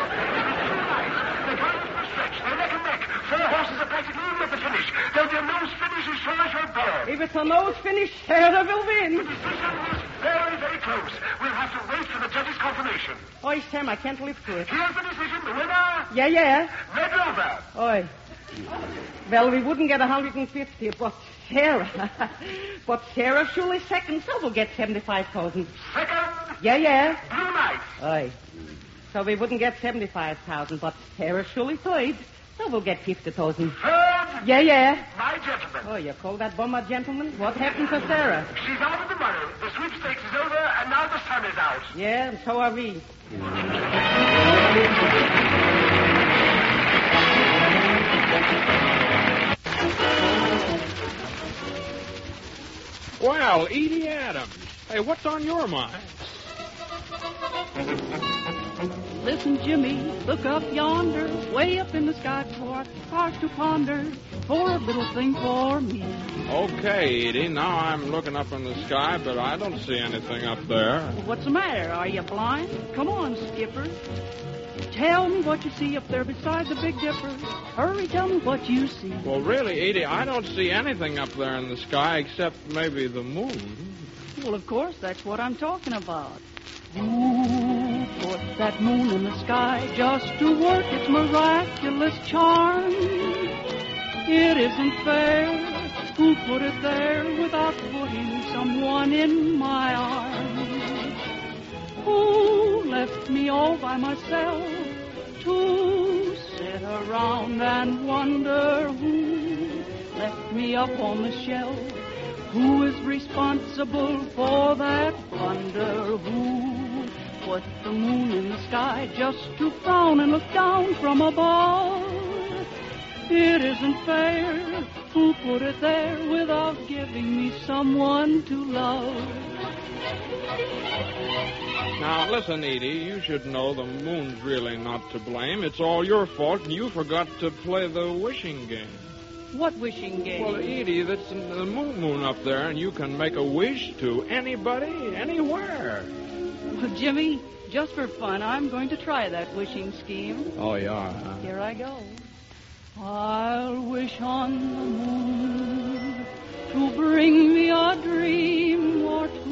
They're going for a stretch. They're neck and neck. Four horses are practically even at the finish. There'll be a nose finish as sure as you're. If it's a nose finish, Sarah will win. The decision is very, very close. We'll have to wait for the judge's confirmation. Oi, Sam, I can't live through it. Here's the decision. The winner, Yeah, yeah. Red Rover. Oi. Well, we wouldn't get 150, but Sarah. but Sarah surely second, so we'll get 75,000. Second, Yeah, yeah. Blue. Oi. So we wouldn't get 75,000, but Sarah surely third, so we'll get 50,000. Third, Yeah, yeah. my gentleman. Oh, you call that bomb a gentleman? What happened to Sarah? She's out of the money. The sweepstakes is over, and now the sun is out. Yeah, and so are we. Well, Edie Adams. Hey, what's on your mind? Listen, Jimmy, look up yonder, way up in the sky, for stars to ponder, for a little thing for me. Okay, Edie. Now I'm looking up in the sky, but I don't see anything up there. What's the matter? Are you blind? Come on, Skipper. Tell me what you see up there beside the Big Dipper. Hurry, tell me what you see. Well, really, Edie, I don't see anything up there in the sky except maybe the moon. Well, of course, that's what I'm talking about. Who put that moon in the sky just to work its miraculous charm? It isn't fair. Who put it there without putting someone in my arms? Who left me all by myself to sit around and wonder who left me up on the shelf? Who is responsible for that wonder? Who put the moon in the sky just to frown and look down from above? It isn't fair. Who put it there without giving me someone to love? Now, listen, Edie, you should know the moon's really not to blame. It's all your fault, and you forgot to play the wishing game. What wishing game? Well, Edie, that's the moon moon up there, and you can make a wish to anybody, anywhere. Well, Jimmy, just for fun, I'm going to try that wishing scheme. Oh, you are, huh? Here I go. I'll wish on the moon to bring me a dream or two.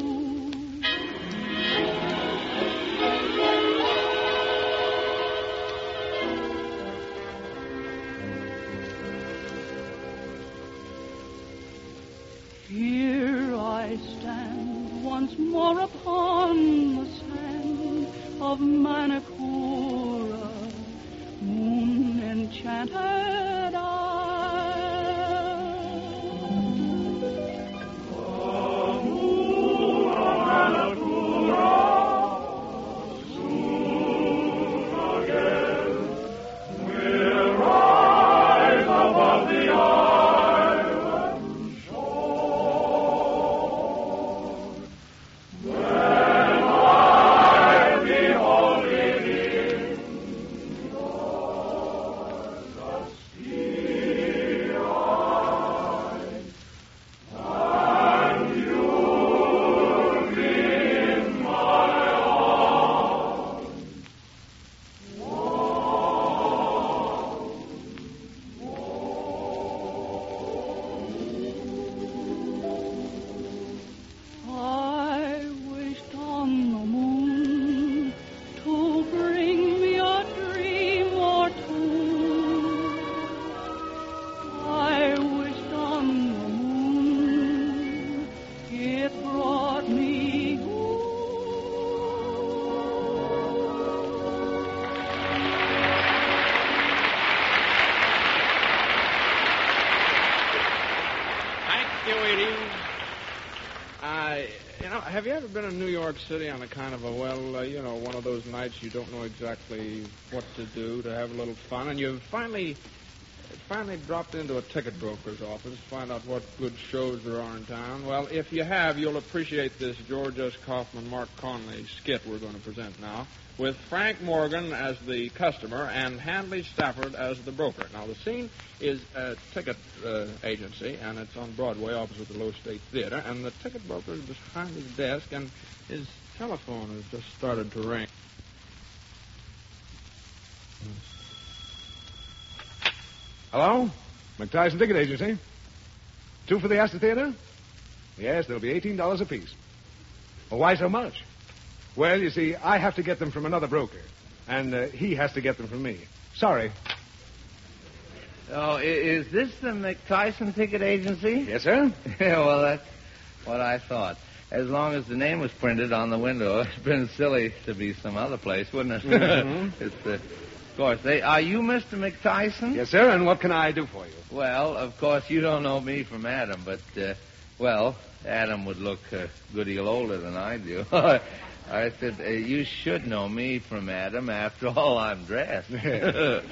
Here I stand once more upon the sand of Manakoora, moon enchanted York City on a kind of a, well, uh, you know, one of those nights you don't know exactly what to do to have a little fun, and you finally, finally dropped into a ticket broker's office to find out what good shows there are in town? Well, if you have, you'll appreciate this George S. Kaufman, Marc Connelly skit we're going to present now, with Frank Morgan as the customer and Hanley Stafford as the broker. Now, the scene is a ticket uh, agency, and it's on Broadway opposite the Loew's State Theater, and the ticket broker is behind his desk, and his telephone has just started to ring. Hello? McTyson Ticket Agency. Two for the Astor Theater? Yes, they'll be $18 apiece. Well, why so much? Well, you see, I have to get them from another broker, and uh, he has to get them from me. Sorry. Oh, is this the McTyson Ticket Agency? Yes, sir. yeah, well, that's what I thought. As long as the name was printed on the window, it's been silly to be some other place, wouldn't it? Mhm. it's, uh, of course. They are you, Mr. McTyson? Yes, sir. And what can I do for you? Well, of course, you don't know me from Adam, but uh, well, Adam would look a good deal older than I do. I said, uh, you should know me from Adam. After all, I'm dressed.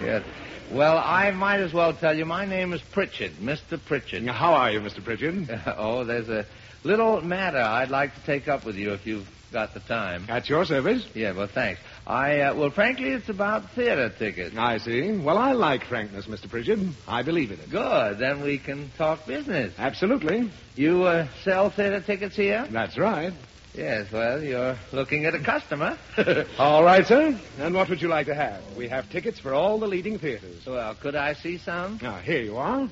Yes. Well, I might as well tell you my name is Pritchard, Mr. Pritchard. How are you, Mr. Pritchard? oh, there's a little matter I'd like to take up with you if you've got the time. At your service. Yeah, well, thanks. I, uh, well, frankly, it's about theater tickets. I see. Well, I like frankness, Mr. Pritchard. I believe in it. Good. Then we can talk business. Absolutely. You uh, sell theater tickets here? That's right. Yes, well, you're looking at a customer. all right, sir. And what would you like to have? We have tickets for all the leading theaters. Well, could I see some? Now, here you are.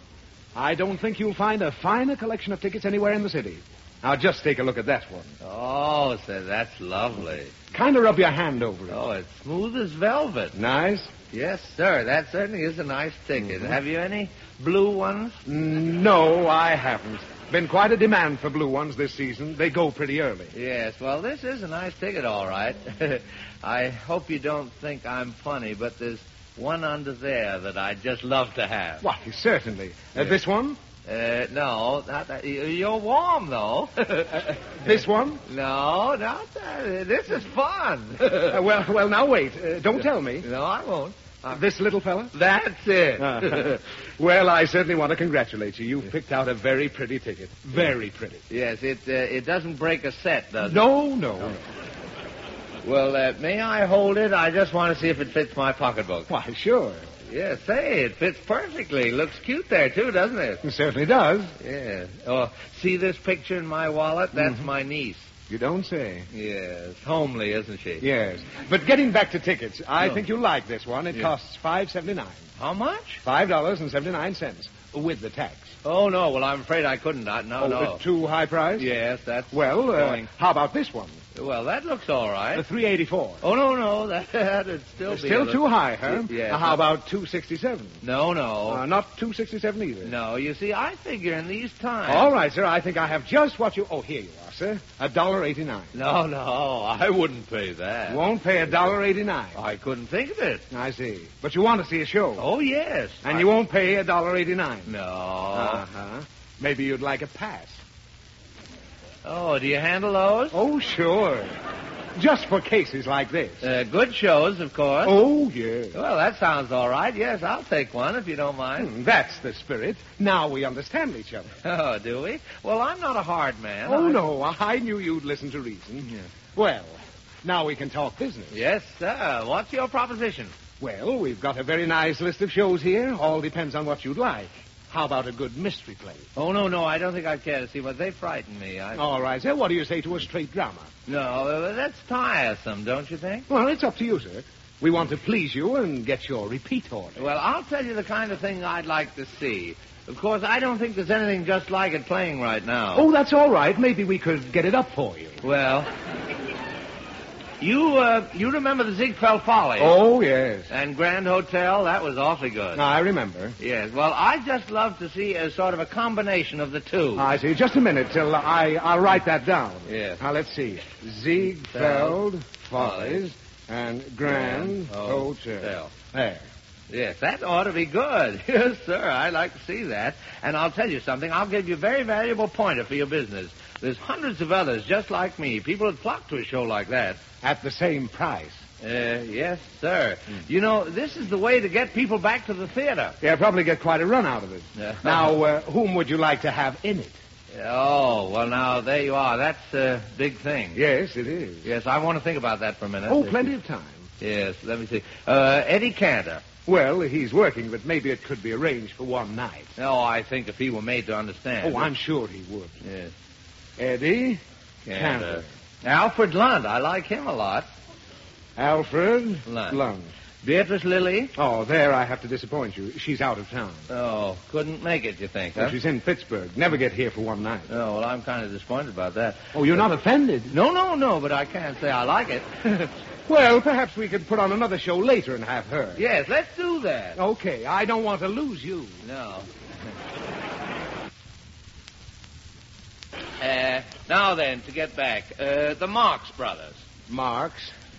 I don't think you'll find a finer collection of tickets anywhere in the city. Now, just take a look at that one. Oh, sir, that's lovely. Kind of rub your hand over it. Oh, it's smooth as velvet. Nice? Yes, sir. That certainly is a nice ticket. Mm-hmm. Have you any blue ones? No, I haven't. Been quite a demand for blue ones this season. They go pretty early. Yes, well, this is a nice ticket, all right. I hope you don't think I'm funny, but there's one under there that I'd just love to have. Why, certainly. Uh, this one? Uh, no, not that. You- You're warm, though. This one? No, not that. This is fun. Uh, well, well, now wait. Uh, don't tell me. No, I won't. Uh, this little fella? That's it. Uh, well, I certainly want to congratulate you. You've picked out a very pretty ticket. Very pretty. yes, it uh, it doesn't break a set, does it? No, no. it? Well, uh, may I hold it? I just want to see if it fits my pocketbook. Why, sure. Yes, say, it fits perfectly. Looks cute there, too, doesn't it? It certainly does. Yeah. Oh, see this picture in my wallet? That's Mhm. my niece. You don't say. Yes. Homely, isn't she? Yes. But getting back to tickets, I No. think you'll like this one. It Yeah. costs five seventy nine. How much? Five dollars and seventy nine cents with the tax. Oh, no. Well, I'm afraid I couldn't. Not, no, oh, no. too high price? Yes, that's. Well, uh, how about this one? Well, that looks all right. The three eighty four. Oh, no, no. That, that'd still be. a Still little- too high, huh? Yeah. Now, how about two sixty seven? No, no. Uh, not two sixty seven either. no, you see, I figure in these times. All right, sir. I think I have just what you. Oh, here you are, sir. A dollar eighty nine. No, no. I wouldn't pay that. You won't pay a dollar eighty nine. I couldn't think of it. I see. But you want to see a show. Oh, yes. And I- you won't pay a dollar eighty nine. No. Uh-huh. Maybe you'd like a pass. Oh, do you handle those? Oh, sure. Just for cases like this. Uh, good shows, of course. Oh, yes. Well, that sounds all right. Yes, I'll take one if you don't mind. Hmm, that's the spirit. Now we understand each other. Oh, do we? Well, I'm not a hard man. Oh, I- no. I knew you'd listen to reason. Well, now we can talk business. Yes, sir. What's your proposition? Well, we've got a very nice list of shows here. All depends on what you'd like. How about a good mystery play? Oh, no, no. I don't think I'd care to see what they frighten me. I... All right, sir. What do you say to a straight drama? No, that's tiresome, don't you think? Well, it's up to you, sir. We want to please you and get your repeat order. Well, I'll tell you the kind of thing I'd like to see. Of course, I don't think there's anything just like it playing right now. Oh, that's all right. Maybe we could get it up for you. Well, you uh, you remember the Ziegfeld Follies? Oh, yes. And Grand Hotel? That was awfully good. I remember. Yes. Well, I just love to see a sort of a combination of the two. I see. Just a minute till I, I'll write that down. Yes. Now, let's see. Ziegfeld, Follies, and Grand Hotel. Hotel. There. Yes, that ought to be good. Yes, sir. I'd like to see that. And I'll tell you something. I'll give you a very valuable pointer for your business. There's hundreds of others just like me. People would flock to a show like that. At the same price. Uh, yes, sir. You know, this is the way to get people back to the theater. Yeah, probably get quite a run out of it. Yeah. Now, uh, whom would you like to have in it? Oh, well, now, there you are. That's a big thing. Yes, it is. Yes, I want to think about that for a minute. Oh, plenty of time. Yes, let me see. Uh, Eddie Cantor. Well, he's working, but maybe it could be arranged for one night. No, I think if he were made to understand. Oh, I'm sure he would. Yes. Eddie Cantor. Cantor. Alfred Lunt. I like him a lot. Alfred Lunt. Lund. Beatrice Lillie. Oh, there I have to disappoint you. She's out of town. Oh, couldn't make it, you think, Well, she's in Pittsburgh. Never get here for one night. Oh, well, I'm kind of disappointed about that. Oh, you're not offended? No, no, no, but I can't say I like it. Well, perhaps we could put on another show later and have her. yes, let's do that. Okay, I don't want to lose you. No. Uh, now then, to get back, uh, the Marx brothers. Marx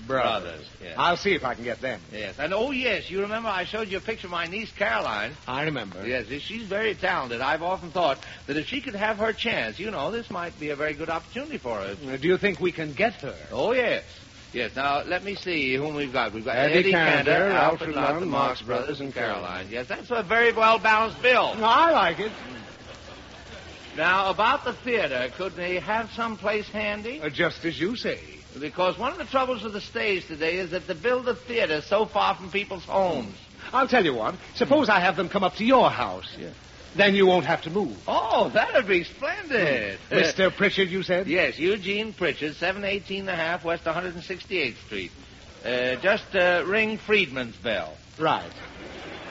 Brothers, yes. I'll see if I can get them. Yes, and oh yes, you remember I showed you a picture of my niece Caroline. I remember. Yes, she's very talented. I've often thought that if she could have her chance, you know, this might be a very good opportunity for her. Uh, Do you think we can get her? Oh yes. Yes, now let me see whom we've got. We've got Eddie Eddie, Cantor, Cantor, Alfred Lunt, Lunt, the Marx Brothers, Brothers, and and Caroline. Yes, that's a very well balanced bill. I like it. Now, about the theater, could they have some place handy? Uh, just as you say. Because one of the troubles of the stage today is that they build a theater so far from people's homes. I'll tell you what. Suppose I have them come up to your house. Then you won't have to move. Oh, that'd be splendid. Mr. Pritchard, you said? Yes, Eugene Pritchard, 718 and a half West 168th Street. Uh, just uh, ring Friedman's bell. Right.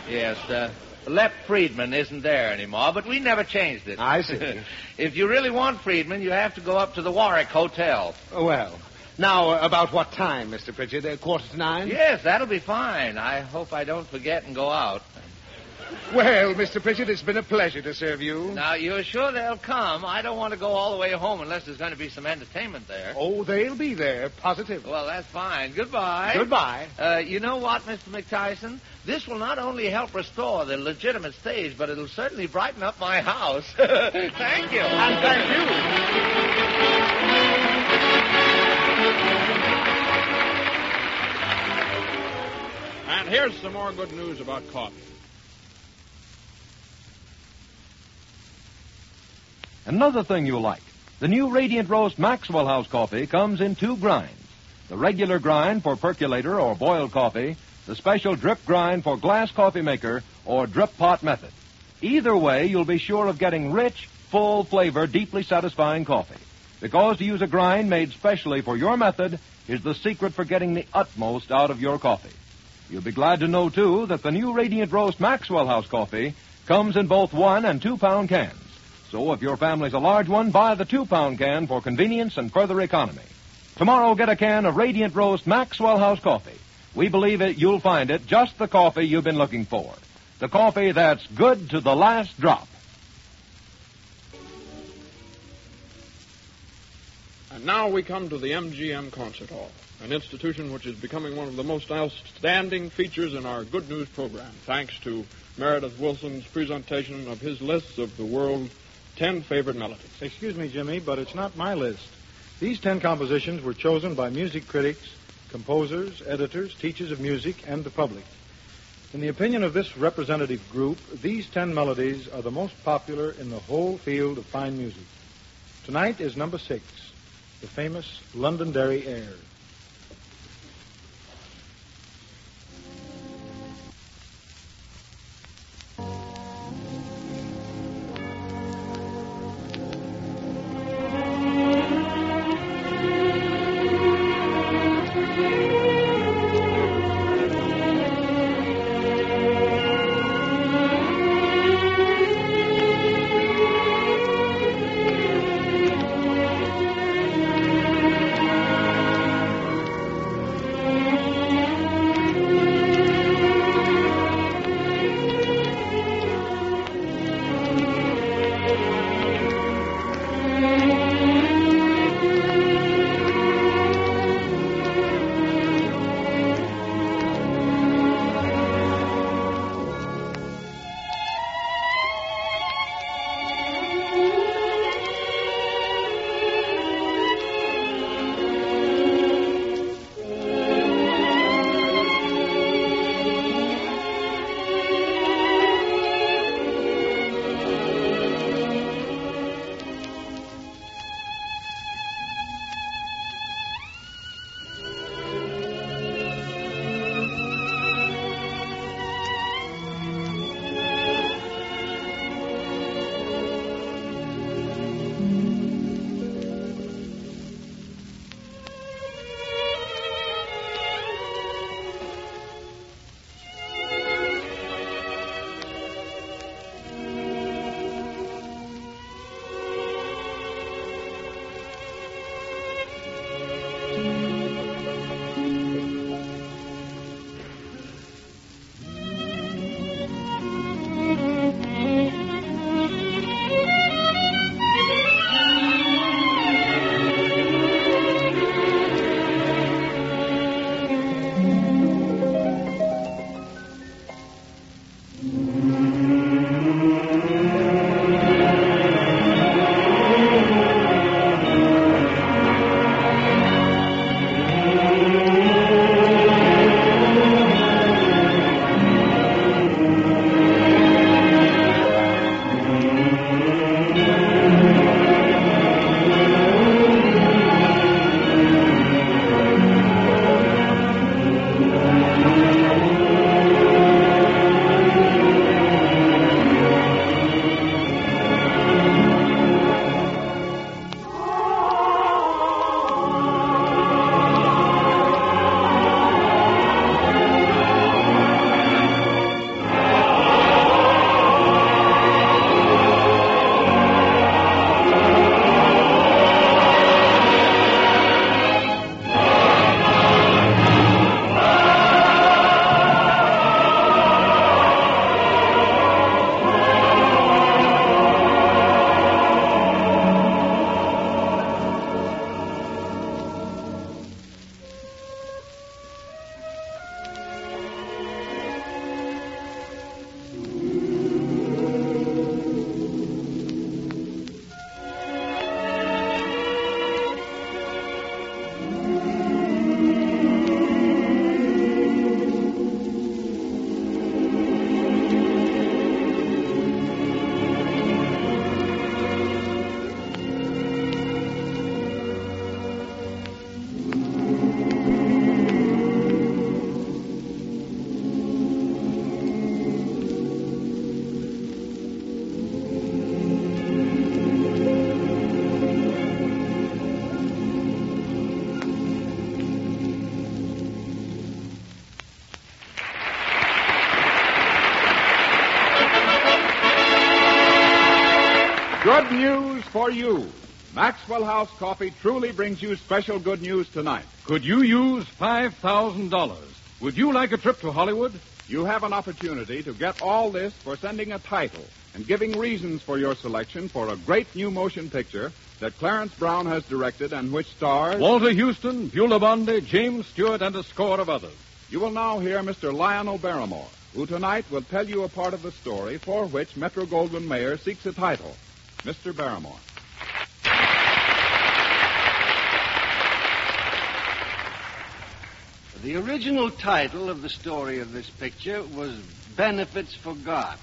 Yes, uh, Lep Friedman isn't there anymore, but we never changed it. I see. if you really want Friedman, you have to go up to the Warwick Hotel. Well, now, uh, about what time, Mr. Pritchard? A quarter to nine? Yes, that'll be fine. I hope I don't forget and go out. Well, Mr. Pritchard, it's been a pleasure to serve you. Now, you're sure they'll come? I don't want to go all the way home unless there's going to be some entertainment there. Oh, they'll be there, positive. Well, that's fine. Goodbye. Goodbye. Uh, you know what, Mr. McTyson? This will not only help restore the legitimate stage, but it'll certainly brighten up my house. thank you. And thank you. And here's some more good news about coffee. Another thing you'll like. The new Radiant Roast Maxwell House coffee comes in two grinds. The regular grind for percolator or boiled coffee, the special drip grind for glass coffee maker or drip pot method. Either way, you'll be sure of getting rich, full flavor, deeply satisfying coffee. Because to use a grind made specially for your method is the secret for getting the utmost out of your coffee. You'll be glad to know, too, that the new Radiant Roast Maxwell House coffee comes in both one and two pound cans. So if your family's a large one, buy the two pound can for convenience and further economy. Tomorrow, get a can of Radiant Roast Maxwell House coffee. We believe it, you'll find it just the coffee you've been looking for. The coffee that's good to the last drop. And now we come to the MGM Concert Hall, an institution which is becoming one of the most outstanding features in our Good News program, thanks to Meredith Willson's presentation of his lists of the world's ten favorite melodies. Excuse me, Jimmy, but it's not my list. These ten compositions were chosen by music critics, composers, editors, teachers of music, and the public. In the opinion of this representative group, these ten melodies are the most popular in the whole field of fine music. Tonight is number six, the famous Londonderry Air. House Coffee truly brings you special good news tonight. Could you use $5,000? Would you like a trip to Hollywood? You have an opportunity to get all this for sending a title and giving reasons for your selection for a great new motion picture that Clarence Brown has directed and which stars Walter Huston, Beulah Bondi, James Stewart, and a score of others. You will now hear Mr. Lionel Barrymore, who tonight will tell you a part of the story for which Metro Goldwyn Mayer seeks a title. Mr. Barrymore. The original title of the story of this picture was Benefits Forgot.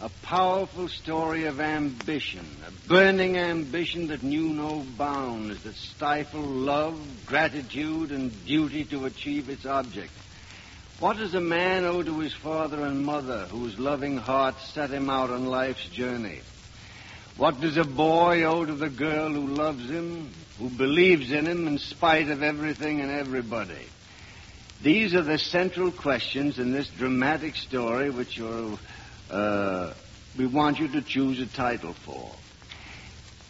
A powerful story of ambition, a burning ambition that knew no bounds, that stifled love, gratitude, and duty to achieve its object. What does a man owe to his father and mother whose loving hearts set him out on life's journey? What does a boy owe to the girl who loves him, who believes in him in spite of everything and everybody? These are the central questions in this dramatic story which you're, uh, we want you to choose a title for.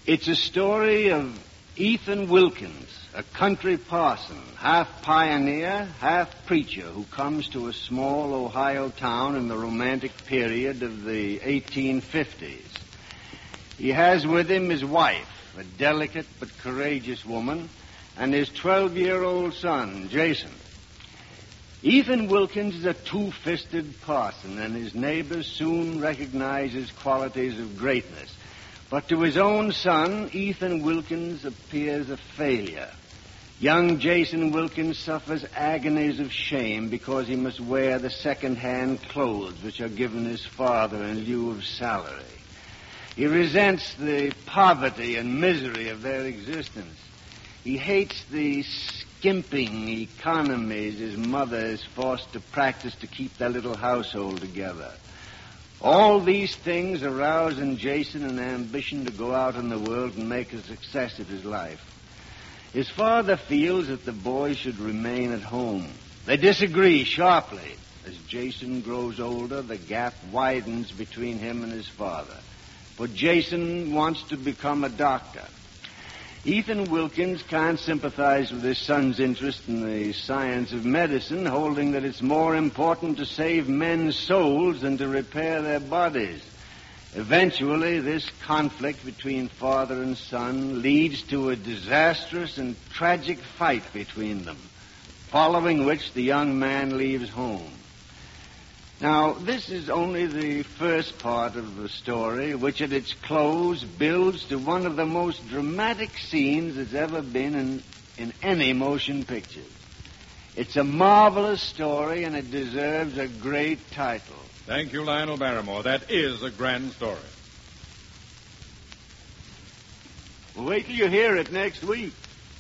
It's a story of Ethan Wilkins, a country parson, half pioneer, half preacher, who comes to a small Ohio town in the romantic period of the 1850s. He has with him his wife, a delicate but courageous woman, and his 12 year old son, Jason. Ethan Wilkins is a two fisted parson, and his neighbors soon recognize his qualities of greatness. But to his own son, Ethan Wilkins appears a failure. Young Jason Wilkins suffers agonies of shame because he must wear the second-hand clothes which are given his father in lieu of salary. He resents the poverty and misery of their existence. He hates the skimping economies his mother is forced to practice to keep their little household together. All these things arouse in Jason an ambition to go out in the world and make a success of his life. His father feels that the boy should remain at home. They disagree sharply. As Jason grows older, the gap widens between him and his father. For Jason wants to become a doctor. Ethan Wilkins can't sympathize with his son's interest in the science of medicine, holding that it's more important to save men's souls than to repair their bodies. Eventually, this conflict between father and son leads to a disastrous and tragic fight between them, following which the young man leaves home. Now, this is only the first part of the story, which at its close builds to one of the most dramatic scenes that's ever been in, in any motion picture. It's a marvelous story, and it deserves a great title. Thank you, Lionel Barrymore. That is a grand story. Wait till you hear it next week.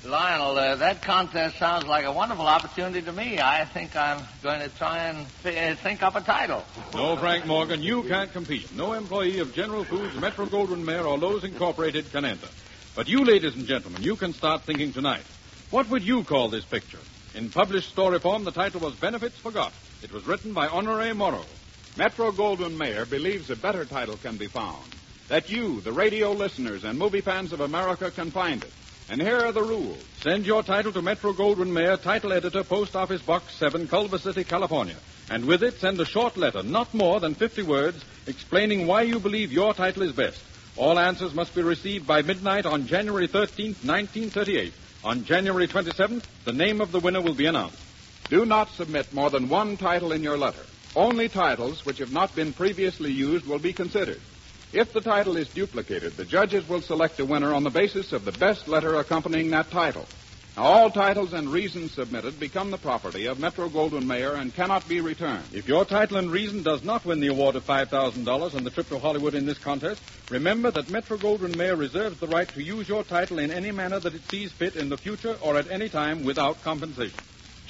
Lionel, uh, that contest sounds like a wonderful opportunity to me. I think I'm going to try and fi- think up a title. No, Frank Morgan, you can't compete. No employee of General Foods, Metro Goldwyn Mayer, or Loew's Incorporated can enter. But you, ladies and gentlemen, you can start thinking tonight. What would you call this picture? In published story form, the title was Benefits Forgot. It was written by Honore Morrow. Metro Goldwyn Mayer believes a better title can be found. That you, the radio listeners and movie fans of America, can find it. And here are the rules. Send your title to Metro Goldwyn Mayer, title editor, Post Office Box 7, Culver City, California. And with it, send a short letter, not more than 50 words, explaining why you believe your title is best. All answers must be received by midnight on January 13th, 1938. On January 27th, the name of the winner will be announced. Do not submit more than one title in your letter. Only titles which have not been previously used will be considered. If the title is duplicated, the judges will select a winner on the basis of the best letter accompanying that title. Now, all titles and reasons submitted become the property of Metro Goldwyn Mayer and cannot be returned. If your title and reason does not win the award of $5,000 and the trip to Hollywood in this contest, remember that Metro Goldwyn Mayer reserves the right to use your title in any manner that it sees fit in the future or at any time without compensation.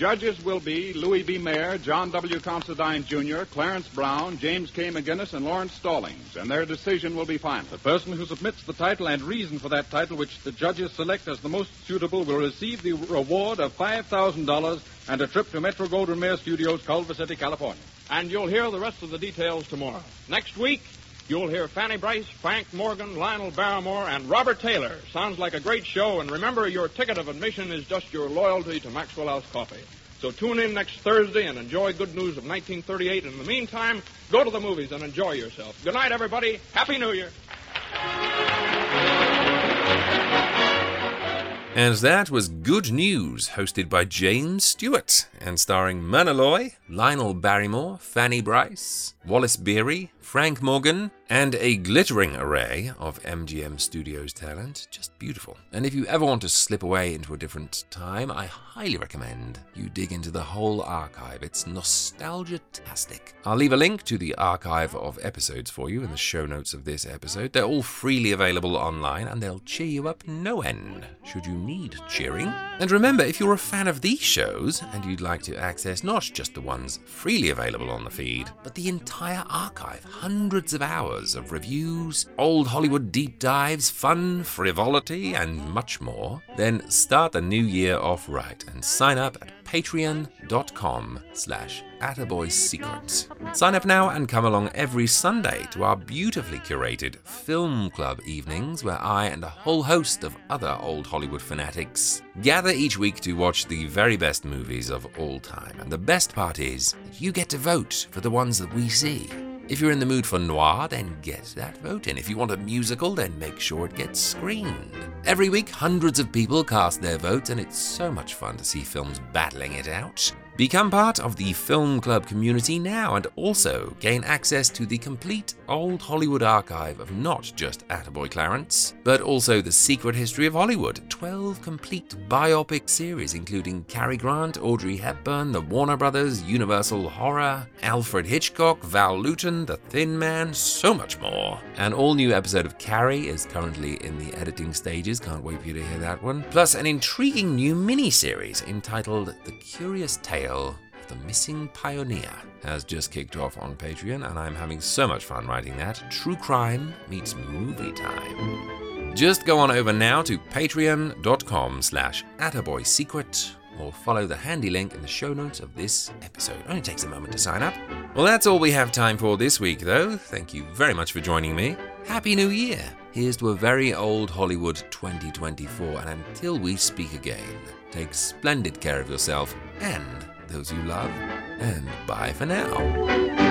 Judges will be Louis B. Mayer, John W. Considine Jr., Clarence Brown, James K. McGuinness, and Laurence Stallings, and their decision will be final. The person who submits the title and reason for that title, which the judges select as the most suitable, will receive the reward of $5,000 and a trip to Metro Goldwyn Mayer Studios, Culver City, California. And you'll hear the rest of the details tomorrow. Next week, You'll hear Fanny Brice, Frank Morgan, Lionel Barrymore, and Robert Taylor. Sounds like a great show, and remember, your ticket of admission is just your loyalty to Maxwell House Coffee. So tune in next Thursday and enjoy good news of 1938. In the meantime, go to the movies and enjoy yourself. Good night, everybody. Happy New Year. And that was Good News, hosted by James Stewart and starring Myrna Loy, Lionel Barrymore, Fanny Brice, Wallace Beery, Frank Morgan, and a glittering array of MGM Studios talent. Just beautiful. And if you ever want to slip away into a different time, I highly recommend you dig into the whole archive. It's nostalgia-tastic. I'll leave a link to the archive of episodes for you in the show notes of this episode. They're all freely available online and they'll cheer you up no end, should you need cheering. And remember, if you're a fan of these shows and you'd like to access not just the ones freely available on the feed, but the entire archive, hundreds of hours of reviews, old Hollywood deep dives, fun, frivolity, and much more, then start the new year off right and sign up at patreon.com slash attaboysecret. Sign up now and come along every Sunday to our beautifully curated film club evenings where I and a whole host of other old Hollywood fanatics gather each week to watch the very best movies of all time. And the best part is that you get to vote for the ones that we see. If you're in the mood for noir, then get that vote in. If you want a musical, then make sure it gets screened. Every week, hundreds of people cast their votes, and it's so much fun to see films battling it out. Become part of the Film Club community now and also gain access to the complete old Hollywood archive of not just Attaboy Clarence, but also The Secret History of Hollywood, 12 complete biopic series including Cary Grant, Audrey Hepburn, the Warner Brothers, Universal Horror, Alfred Hitchcock, Val Lewton, The Thin Man, so much more. An all new episode of Carrie is currently in the editing stages, can't wait for you to hear that one. Plus, an intriguing new mini series entitled The Curious Tale of the Missing Pioneer has just kicked off on Patreon, and I'm having so much fun writing that. True crime meets movie time. Just go on over now to patreon.com slash attaboysecret or follow the handy link in the show notes of this episode. Only takes a moment to sign up. Well, that's all we have time for this week, though. Thank you very much for joining me. Happy New Year! Here's to a very old Hollywood 2024, and until we speak again, take splendid care of yourself and those you love, and bye for now.